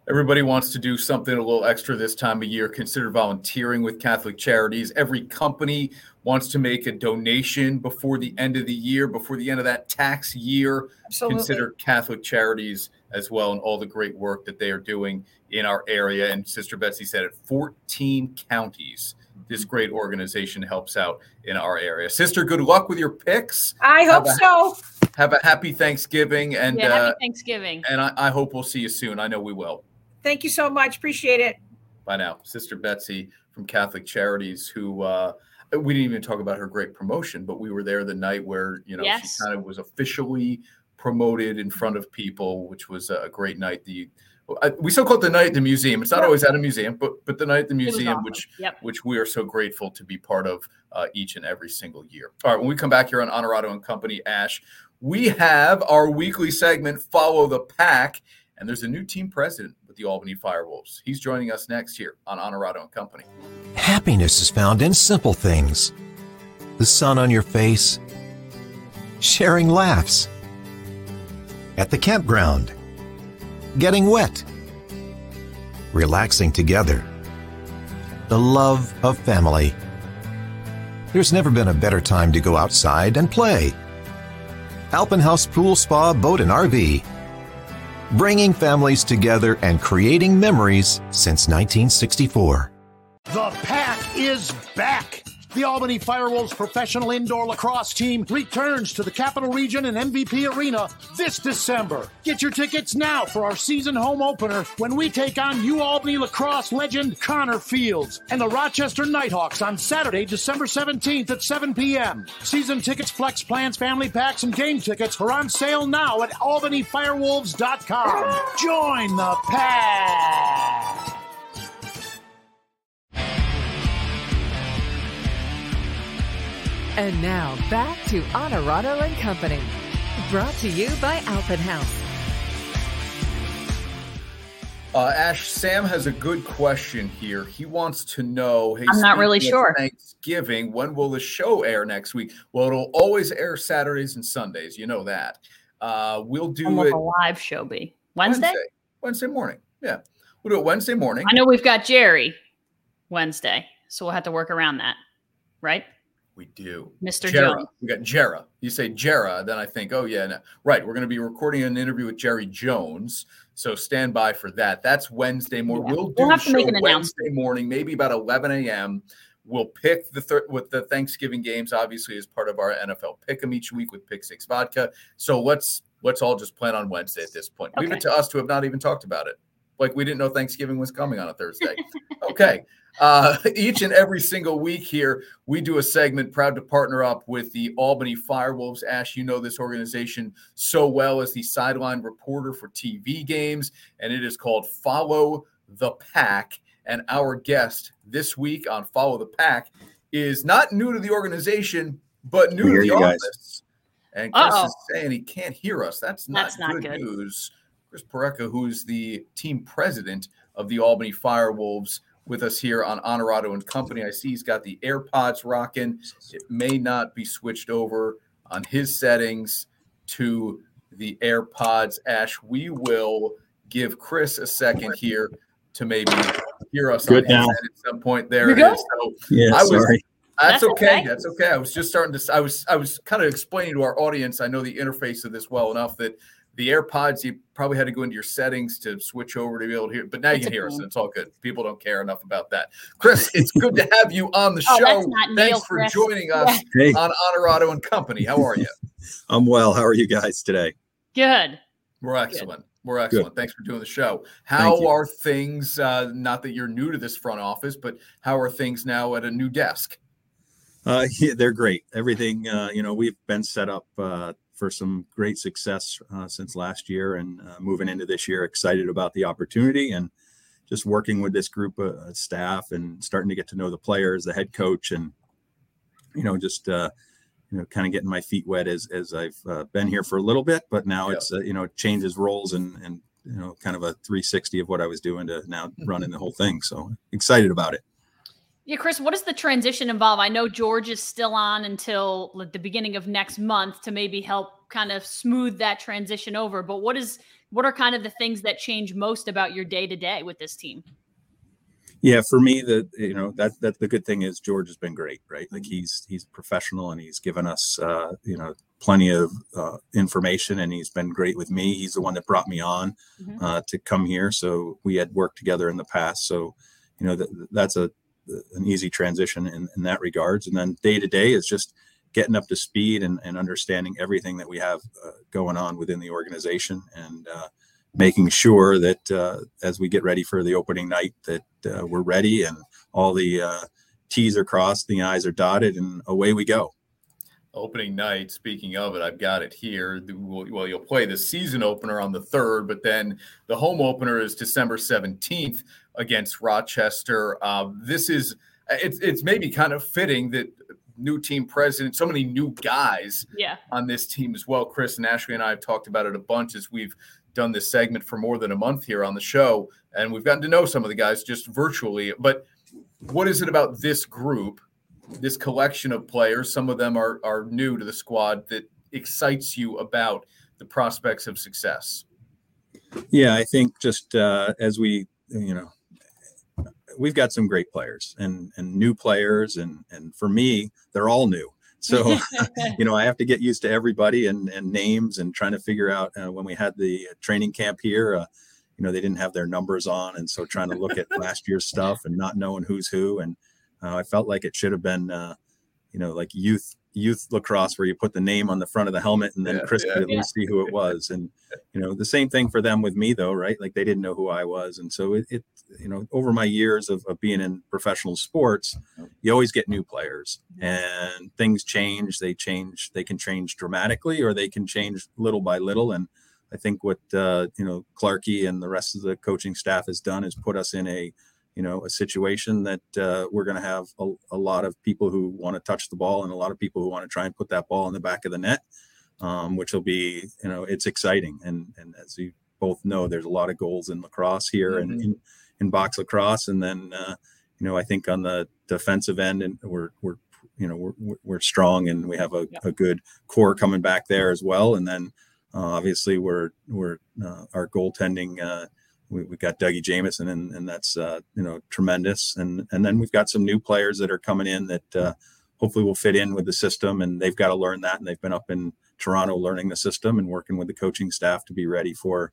Everybody wants to do something a little extra this time of year. Consider volunteering with Catholic Charities. Every company wants to make a donation before the end of the year, before the end of that tax year. Absolutely. Consider Catholic Charities as well and all the great work that they are doing in our area. And Sister Betsy said it 14 counties. This great organization helps out in our area. Sister, good luck with your picks. I hope a, so. Have a happy Thanksgiving and yeah, happy uh, Thanksgiving. And I, I hope we'll see you soon. I know we will. Thank you so much. Appreciate it. Bye now. Sister Betsy from Catholic Charities, who uh, we didn't even talk about her great promotion, but we were there the night where, you know, yes. she kind of was officially promoted in front of people, which was a great night. The we still call it the night at the museum. It's not always at a museum, but but the night at the museum, awesome. which yep. which we are so grateful to be part of uh, each and every single year. All right, when we come back here on Honorado and Company, Ash, we have our weekly segment, Follow the Pack, and there's a new team president with the Albany Firewolves. He's joining us next here on Honorado and Company. Happiness is found in simple things the sun on your face, sharing laughs, at the campground, getting wet, relaxing together, the love of family. There's never been a better time to go outside and play. Alpenhaus Pool Spa Boat and RV bringing families together and creating memories since 1964. The pack is back. The Albany Firewolves professional indoor lacrosse team returns to the Capital Region and MVP Arena this December. Get your tickets now for our season home opener when we take on U Albany lacrosse legend Connor Fields and the Rochester Nighthawks on Saturday, December 17th at 7 p.m. Season tickets, flex plans, family packs, and game tickets are on sale now at albanyfirewolves.com. Join the pack! And now back to Honorado and Company. Brought to you by Alpenhaus. Uh, Ash, Sam has a good question here. He wants to know. Hey, I'm not really sure. Thanksgiving. When will the show air next week? Well, it'll always air Saturdays and Sundays. You know that. Uh, we'll do When will it the live show be? Wednesday? Wednesday morning. Yeah, we'll do it Wednesday morning. I know we've got Jerry Wednesday, so we'll have to work around that, right? We do. Mr. Jera. Jones. We got Jera. You say Jera, then I think, oh yeah, no. right. We're going to be recording an interview with Jerry Jones, so stand by for that. That's Wednesday morning. Yeah. We'll do We'll have to make an announcement. Wednesday morning, maybe about 11 a.m. We'll pick the thir- with the Thanksgiving games, obviously, as part of our NFL pick 'em each week with Pick Six Vodka. So let's let's all just plan on Wednesday at this point. Leave it to us to have not even talked about it, like we didn't know Thanksgiving was coming on a Thursday. okay. Uh, [laughs] each and every single week here, we do a segment proud to partner up with the Albany Firewolves. Ash, you know this organization so well as the sideline reporter for TV games, and it is called Follow the Pack. And our guest this week on Follow the Pack is not new to the organization, but new to the you guys. office. And Chris Uh-oh. is saying he can't hear us. That's not, That's not good, good. news. Chris Pareca, who's the team president of the Albany Firewolves, with us here on Honorado and Company. I see he's got the AirPods rocking. It may not be switched over on his settings to the AirPods. Ash, we will give Chris a second here to maybe hear us Good on his now. at some point. There You're it good? is. So Yeah, I was sorry. that's, That's okay. okay. That's okay. I was just starting to. I was. I was kind of explaining to our audience. I know the interface of this well enough that the AirPods you probably had to go into your settings to switch over to be able to hear. But now you can a hear us, and it's all good. People don't care enough about that. Chris, it's good to have you on the [laughs] Oh, show. Thanks Neil, for Chris. joining us Hey, on Honorado and Company. How are you? [laughs] I'm well. How are you guys today? Good. We're excellent. We're excellent. Thanks for doing the show. How are things? Uh, not that you're new to this front office, but how are things now at a new desk? Uh, [laughs] yeah, they're great. Everything, uh, you know, we've been set up uh, for some great success uh, since last year and uh, moving into this year, excited about the opportunity and just working with this group of uh, staff and starting to get to know the players, the head coach, and, you know, just, uh, you know, kind of getting my feet wet as, as I've uh, been here for a little bit, but now Yeah. it's, uh, you know, changes roles and, and, you know, kind of a 360 of what I was doing to now running the whole thing. So excited about it. Yeah, Chris, what does the transition involve? I know George is still on until the beginning of next month to maybe help kind of smooth that transition over. But what is what are kind of the things that change most about your day to day with this team? Yeah, for me, the you know that that the good thing is George has been great, right? Like he's he's professional and he's given us uh, you know plenty of uh, information and he's been great with me. He's the one that brought me on Mhm. uh, to come here, so we had worked together in the past. So you know that that's a an easy transition in, in that regards. And then day to day is just getting up to speed and, and understanding everything that we have uh, going on within the organization and uh, making sure that uh, as we get ready for the opening night that uh, we're ready and all the uh, T's are crossed, the I's are dotted, and away we go. opening night. Speaking of it, I've got it here. Well, you'll play the season opener on the third, but then the home opener is December seventeenth against Rochester. Uh, this is it's it's maybe kind of fitting that new team president, so many new guys Yeah. on this team as well. Chris and Ashley and I have talked about it a bunch as we've done this segment for more than a month here on the show, and we've gotten to know some of the guys just virtually. But what is it about this group, this collection of players? Some of them are are new to the squad that excites you about the prospects of success. Yeah, I think just uh, as we, you know, we've got some great players and and new players, and and for me, they're all new. So [laughs] [laughs] you know, I have to get used to everybody and and names and trying to figure out uh, when we had the training camp here. Uh, you know, they didn't have their numbers on, and so trying to look at [laughs] last year's stuff and not knowing who's who, and uh, I felt like it should have been, uh, you know, like youth youth lacrosse where you put the name on the front of the helmet and then Yeah, Chris yeah. could at least see who it was. And you know, the same thing for them with me though, right? Like they didn't know who I was, and so it, it you know, over my years of, of being in professional sports, you always get new players and things change. They change. They can change dramatically, or they can change little by little. And I think what uh, you know Clarkey and the rest of the coaching staff has done is put us in a you know a situation that uh, we're going to have a, a, lot of people who want to touch the ball and a lot of people who want to try and put that ball in the back of the net um, which will be you know it's exciting and and as you both know there's a lot of goals in lacrosse here mm-hmm. and in, in box lacrosse and then uh, you know i think on the defensive end and we're we're you know we're, we're strong and we have a, yeah. a good core coming back there as well and then uh, obviously we're we're uh, our goaltending we, have got Dougie Jamieson, and, and that's uh, you know tremendous. And and then we've got some new players that are coming in that uh, hopefully will fit in with the system, and they've got to learn that. And they've been up in Toronto learning the system and working with the coaching staff to be ready for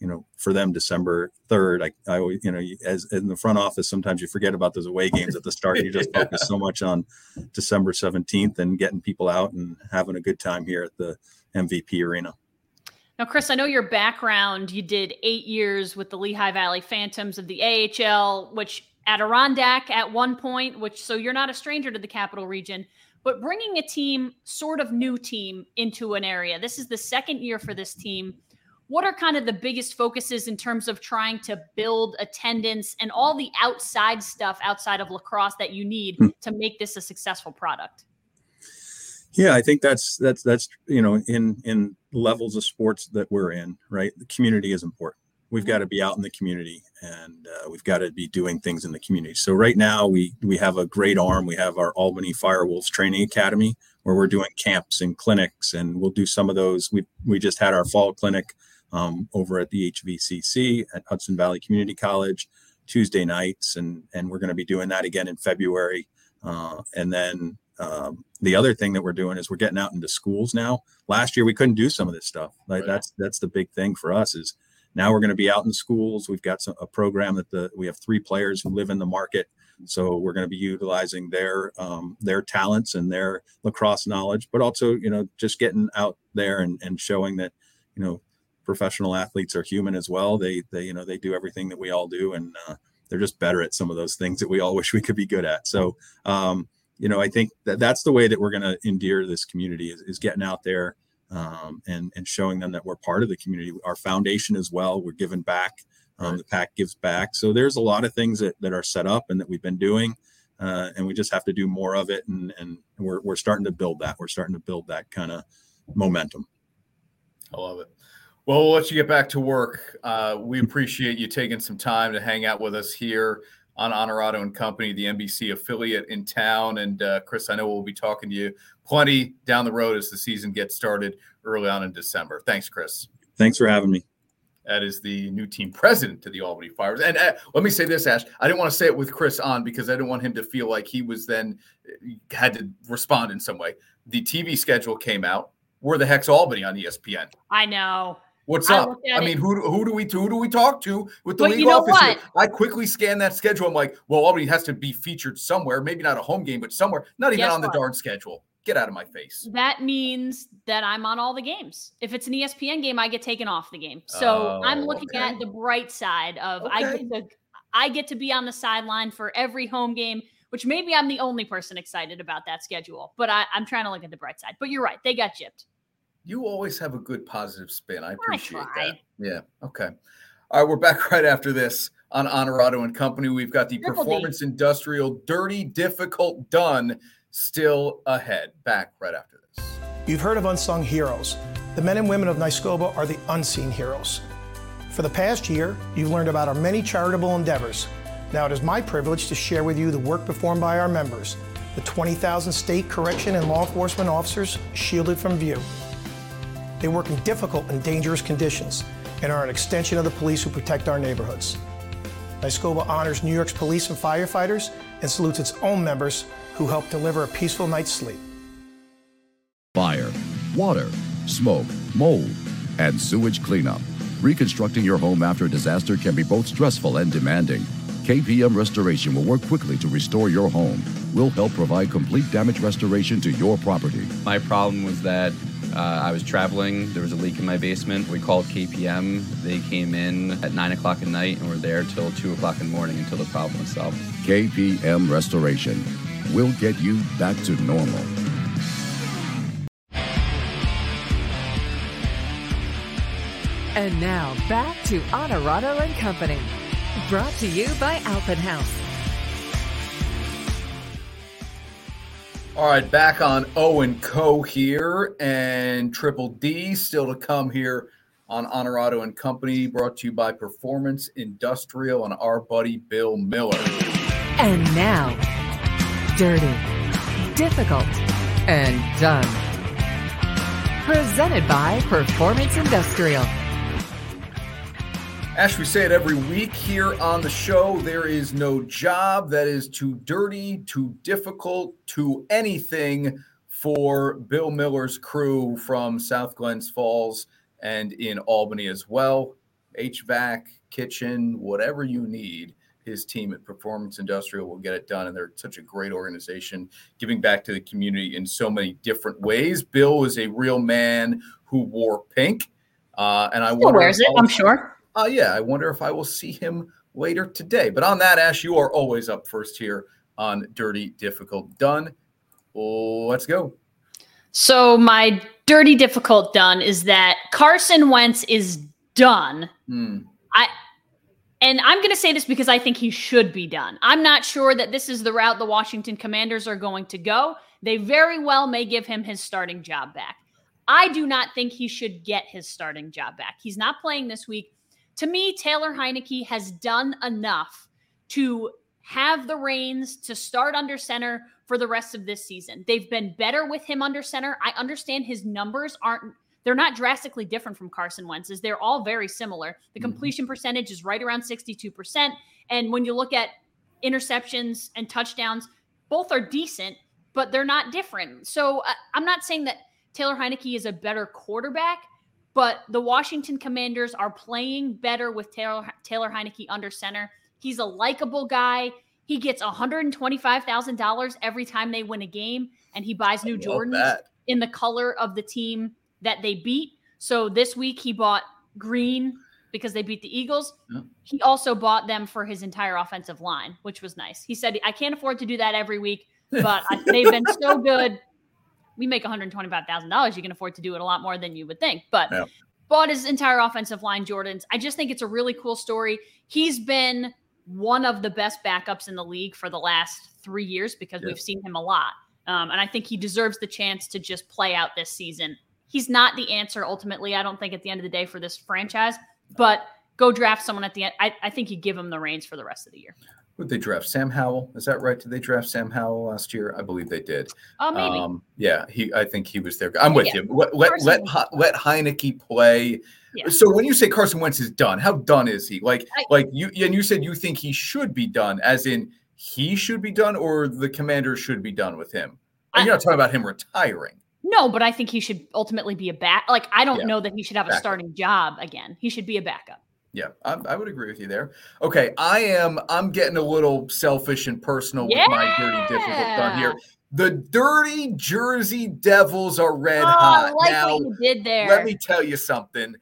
you know for them December third. I I you know as in the front office sometimes you forget about those away games at the start. You just focus so much on December seventeenth and getting people out and having a good time here at the MVP arena. Now, Chris, I know your background. You did eight years with the Lehigh Valley Phantoms of the AHL, which Adirondack at one point, which so you're not a stranger to the capital region, but bringing a team, sort of new team, into an area. This is the second year for this team. What are kind of the biggest focuses in terms of trying to build attendance and all the outside stuff outside of lacrosse that you need hmm. to make this a successful product? Yeah, I think that's that's that's you know in in levels of sports that we're in, right? The community is important. We've got to be out in the community, and uh, we've got to be doing things in the community. So right now, we we have a great arm. We have our Albany Firewolves Training Academy, where we're doing camps and clinics, and we'll do some of those. We we just had our fall clinic um, over at the HVCC at Hudson Valley Community College Tuesday nights, and and we're going to be doing that again in February. Uh, and then um, the other thing that we're doing is we're getting out into schools now. Last year we couldn't do some of this stuff. Like right. that's that's the big thing for us is now we're going to be out in schools. We've got some, a program that the we have three players who live in the market, so we're going to be utilizing their um, their talents and their lacrosse knowledge, but also you know just getting out there and, and showing that you know professional athletes are human as well. They they you know they do everything that we all do, and uh, they're just better at some of those things that we all [laughs] wish we could be good at. So um, you know, I think that that's the way that we're going to endear this community is, is getting out there um, and and showing them that we're part of the community. Our foundation as well, we're giving back. Um, right. The pack gives back. So there's a lot of things that, that are set up and that we've been doing, uh, and we just have to do more of it. And and we're we're starting to build that. We're starting to build that kind of momentum. I love it. Well, we'll let you get back to work. Uh, we [laughs] appreciate you taking some time to hang out with us here on Honorado and Company, the NBC affiliate in town. And uh, Chris, I know we'll be talking to you plenty down the road as the season gets started early on in December. Thanks, Chris. Thanks for having me. That is the new team president to the Albany Fires. And uh, let me say this, Ash. I didn't want to say it with Chris on because I didn't want him to feel like he was then uh, had to respond in some way. The TV schedule came out. Where the heck's Albany on ESPN? I know. What's I up? I mean, who who do we who do we talk to with the but league you know office? What? I quickly scan that schedule. I'm like, well, Albany has to be featured somewhere. Maybe not a home game, but somewhere. Not even Guess on the what? darn schedule. Get out of my face. That means that I'm on all the games. If it's an ESPN game, I get taken off the game. So oh, I'm looking okay. at the bright side of okay. I get to I get to be on the sideline for every home game which maybe I'm the only person excited about that schedule, but I, am trying to look at the bright side. But you're right, they got gypped. You always have a good positive spin. I appreciate I that. Yeah. Okay. All right, we're back [laughs] right after this on Honorado and Company. We've got the Triple Performance D. Industrial Dirty Difficult Done still ahead. Back right after this. You've heard of unsung heroes. The men and women of NYSCOPBA are the unseen heroes. For the past year, you've learned about our many charitable endeavors. Now it is my privilege to share with you the work performed by our members, the 20,000 state correction and law enforcement officers shielded from view. They work in difficult and dangerous conditions and are an extension of the police who protect our neighborhoods. NYSCOPBA honors New York's police and firefighters and salutes its own members who help deliver a peaceful night's sleep. Fire, water, smoke, mold, and sewage cleanup. Reconstructing your home after a disaster can be both stressful and demanding. KPM Restoration will work quickly to restore your home. We'll help provide complete damage restoration to your property. My problem was that uh, I was traveling. There was a leak in my basement. We called KPM. They came in at 9 o'clock at night and were there till 2 o'clock in the morning until the problem was solved. KPM Restoration. We'll get you back to normal. And now back to Honorado and Company. Brought to you by Alpenhaus. All right, back on O and Co here, and Triple D still to come here on Honorado and Company, brought to you by Performance Industrial and our buddy Bill Miller. And now, dirty, difficult, and done. Presented by Performance Industrial. Ash, we say it every week here on the show. There is no job that is too dirty, too difficult, too anything for Bill Miller's crew from South Glens Falls and in Albany as well. HVAC, kitchen, whatever you need, his team at Performance Industrial will get it done. And they're such a great organization, giving back to the community in so many different ways. Bill is a real man who wore pink. Uh, and I Still wears it, I'm sure. Uh, yeah, I wonder if I will see him later today. But on that, Ash, you are always up first here on Dirty Difficult Done. Let's go. So my dirty difficult done is that Carson Wentz is done. Hmm. I and I'm going to say this because I think he should be done. I'm not sure that this is the route the Washington Commanders are going to go. They very well may give him his starting job back. I do not think he should get his starting job back. He's not playing this week to me, Taylor Heinicke has done enough to have the reins to start under center for the rest of this season. They've been better with him under center. I understand his numbers aren't they're not drastically different from Carson Wentz's. They're all very similar. The Mm-hmm. completion percentage is right around 62%. And when you look at interceptions and touchdowns, both are decent, but they're not different. So I, I'm not saying that Taylor Heinicke is a better quarterback, but the Washington Commanders are playing better with Taylor Taylor Heinicke under center. He's a likable guy. He gets $125,000 every time they win a game, and he buys new Jordans that. in the color of the team that they beat. So this week he bought green because they beat the Eagles. Yeah. He also bought them for his entire offensive line, which was nice. He said, I can't afford to do that every week, but they've been so [laughs] good. We make $125,000. You can afford to do it a lot more than you would think. But Yeah. bought his entire offensive line, Jordans. I just think it's a really cool story. He's been one of the best backups in the league for the last three years because Yeah. we've seen him a lot. Um, and I think he deserves the chance to just play out this season. He's not the answer ultimately, I don't think, at the end of the day for this franchise, but go draft someone at the end. I, I think you give him the reins for the rest of the year. Would they draft Sam Howell? Is that right? Did they draft Sam Howell last year? I believe they did. Oh, maybe. Um, yeah, he. I think he was there. I'm with Yeah. you. Let let Carson let, let Heinicke play. Yeah. So when you say Carson Wentz is done, how done is he? Like I- like you and you said you think he should be done, as in he should be done, or the commander should be done with him. And I- you're not talking about him retiring. No, but I think he should ultimately be a back. Like, I don't Yeah. know that he should have a Backup. starting job again. He should be a backup. Yeah, I, I would agree with you there. Okay, I am. I'm getting a little selfish and personal with my dirty difficult done here. The dirty Jersey Devils are red oh, hot I like now. what you did there. Let me tell you something.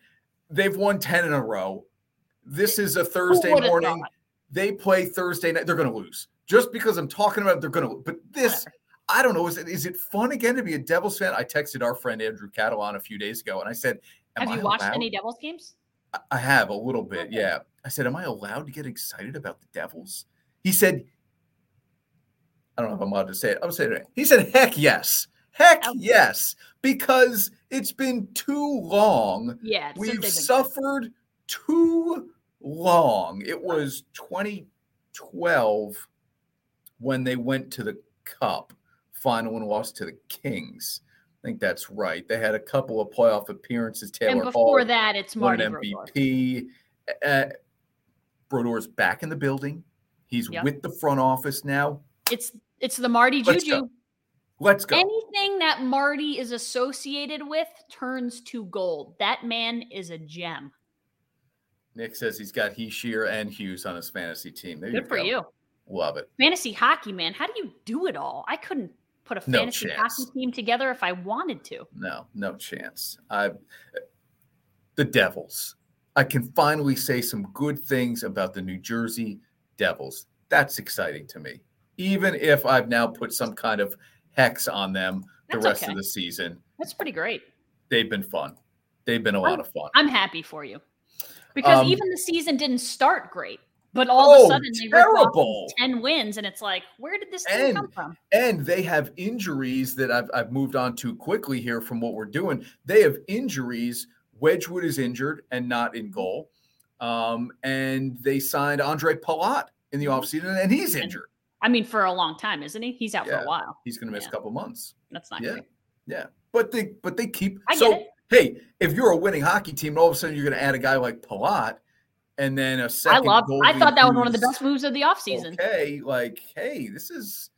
They've won 10 in a row. This is a Thursday morning. thought? They play Thursday night. They're going to lose. Just because I'm talking about it, they're going to. But this, I don't know. Is it, is it fun again to be a Devils fan? I texted our friend Andrew Catalan a few days ago and I said, Have you I watched allowed- any Devils games? I- have a little bit. Yeah. I said, Am I allowed to get excited about the Devils? He said, I don't know if I'm allowed to say it. I'm going to say it. He said, Heck yes. Heck yes. Because it's been too long. Yeah, We've been- suffered too long. It was 2012 when they went to the Cup final and lost to the Kings. I think that's right. They had a couple of playoff appearances. Taylor and before Hall that, it's won Marty an. MVP. Uh, Brodeur's back in the building. He's Yep. with the front office now. It's it's the Marty Let's Juju. go. Let's go. Anything that Marty is associated with turns to gold. That man is a gem. Nick says he's got Hischier and Hughes on his fantasy team. There you Good for go. you. Love it. Fantasy hockey, man. How do you do it all? I couldn't put a fantasy chance. hockey team together if I wanted to. No, no chance. I the Devils. I can finally say some good things about the New Jersey Devils. That's exciting to me. Even if I've now put some kind of hex on them the rest okay. of the season, That's pretty great. they've been fun. They've been a lot of fun. I'm happy for you. Because Um, even the season didn't start great. But all of Oh, a sudden, they terrible. ten wins, and it's like, where did this And come from? and they have injuries that I've I've moved on to quickly here from what we're doing. They have injuries. Blackwood is injured and not in goal. Um, and they signed Ondrej Palat in the offseason, and he's injured. I mean, for a long time, isn't he? He's out for a while. He's going to miss a couple months. That's not yeah, great. yeah. But they but they keep I so. Hey, if you're a winning hockey team, and all of a sudden you're going to add a guy like Palat, and then a second. I love. I thought that was one of the best moves of the offseason. okay, like, hey, this is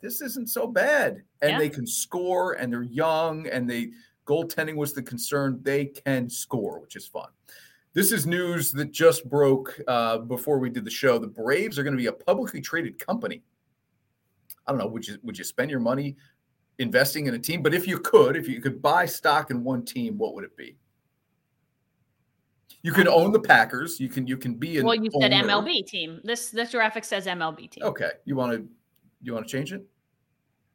this isn't so bad. And Yeah. they can score and they're young and they goaltending was the concern. They can score, which is fun. This is news that just broke uh, before we did the show. The Braves are going to be a publicly traded company. I don't know. Would you would you spend your money investing in a team? But if you could, if you could buy stock in one team, what would it be? You can own the Packers. You can you can be an Well, you said owner. MLB team. This this graphic says MLB team. Okay, you want to you want to change it?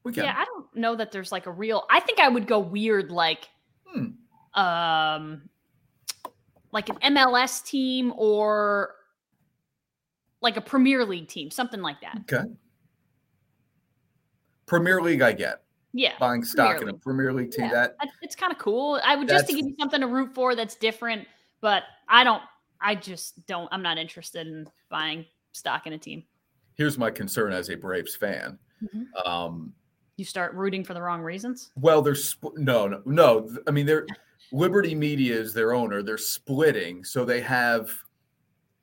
We can. Yeah, I don't know that there's like a real. I think I would go weird, like, Hmm. um, like an MLS team or like a Premier League team, something like that. Okay. Premier League, I get Yeah, buying stock in a Premier League team. Yeah, that- it's kind of cool. I would just to give you something to root for that's different, but I don't. I just don't. I'm not interested in buying stock in a team. here's my concern as a Braves fan. Mhm. Um, You start rooting for the wrong reasons. well, they're sp- no, no, no. I mean, they're Liberty Media is their owner. They're splitting, so they have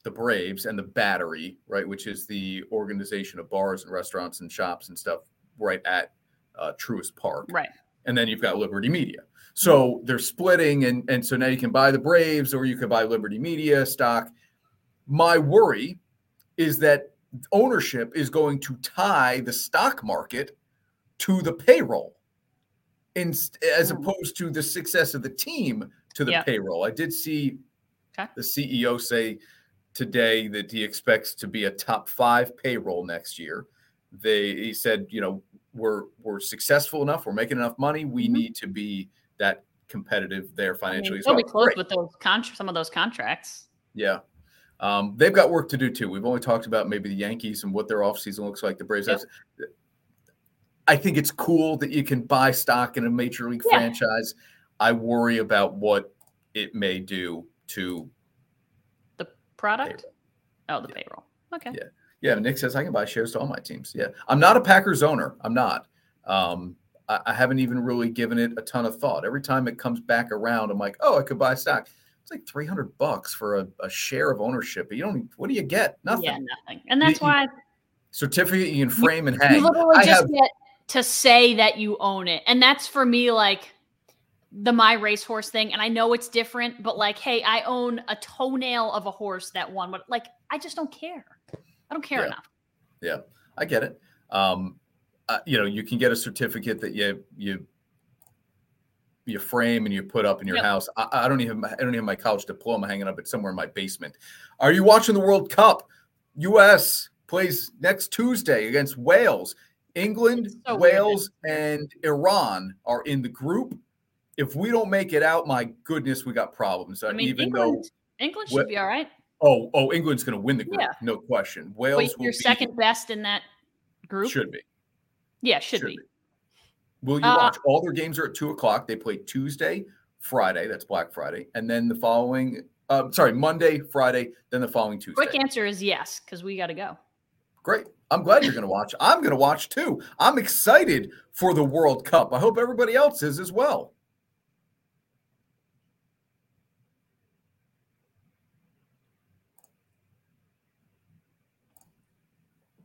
the Braves and the Battery, right, which is the organization of bars and restaurants and shops and stuff right at uh, Truist Park. Right. and then you've got Liberty Media. So they're splitting, and and so now you can buy the Braves or you can buy Liberty Media stock. My worry is that ownership is going to tie the stock market to the payroll, in, as hmm. opposed to the success of the team to the Yeah. payroll. I did see Okay. the CEO say today that he expects to be a top five payroll next year. They he said, you know, we're we're successful enough, we're making enough money, we mm-hmm. need to be that competitive there Mm-hmm. I mean, financially as they'll well. be close Great. with those contracts. Some of those contracts. Yeah. Um, they've got work to do too. We've only talked about maybe the Yankees and what their offseason looks like. The Braves Yep. have. I think it's cool that you can buy stock in a major league Yeah. franchise. I worry about what it may do to The product. Oh, the payroll. Okay. Yeah. Yeah, Nick says I can buy shares to all my teams. Yeah, I'm not a Packers owner. I'm not. Um, I, I haven't even really given it a ton of thought. Every time it comes back around, I'm like, oh, I could buy stock. It's like 300 bucks for a, a share of ownership. You don't. What do you get? Nothing. Yeah, nothing. And that's You- why Certificate you can frame and hang. you literally I just have. get to say that you own it. And that's for me like the my racehorse thing. And I know it's different, but like, hey, I own a toenail of a horse that won. But like, I just don't care. I don't care Yeah. enough. Yeah, I get it. Um, uh, you know, you can get a certificate that you you you frame and you put up in your Yep. house. I, I don't even I don't even have my college diploma hanging up. It's somewhere in my basement. Are you watching the World Cup? U.S. plays next Tuesday against Wales. England, so weird Wales, and Iran are in the group. If we don't make it out, my goodness, we got problems. Uh, I mean, even England, England should What- be all right. oh, oh, England's going to win the group, Yeah. no question. Wales will you're be, second best in that group. should be. Yeah, should, should be. be. Will you Uh, watch? All their games are at two o'clock. They play Tuesday, Friday. That's Black Friday, and then the following. Uh, sorry, Monday, Friday, then the following Tuesday. Quick answer is yes, because we got to go. Great. I'm glad you're going to watch. I'm going to watch too. I'm excited for the World Cup. I hope everybody else is as well.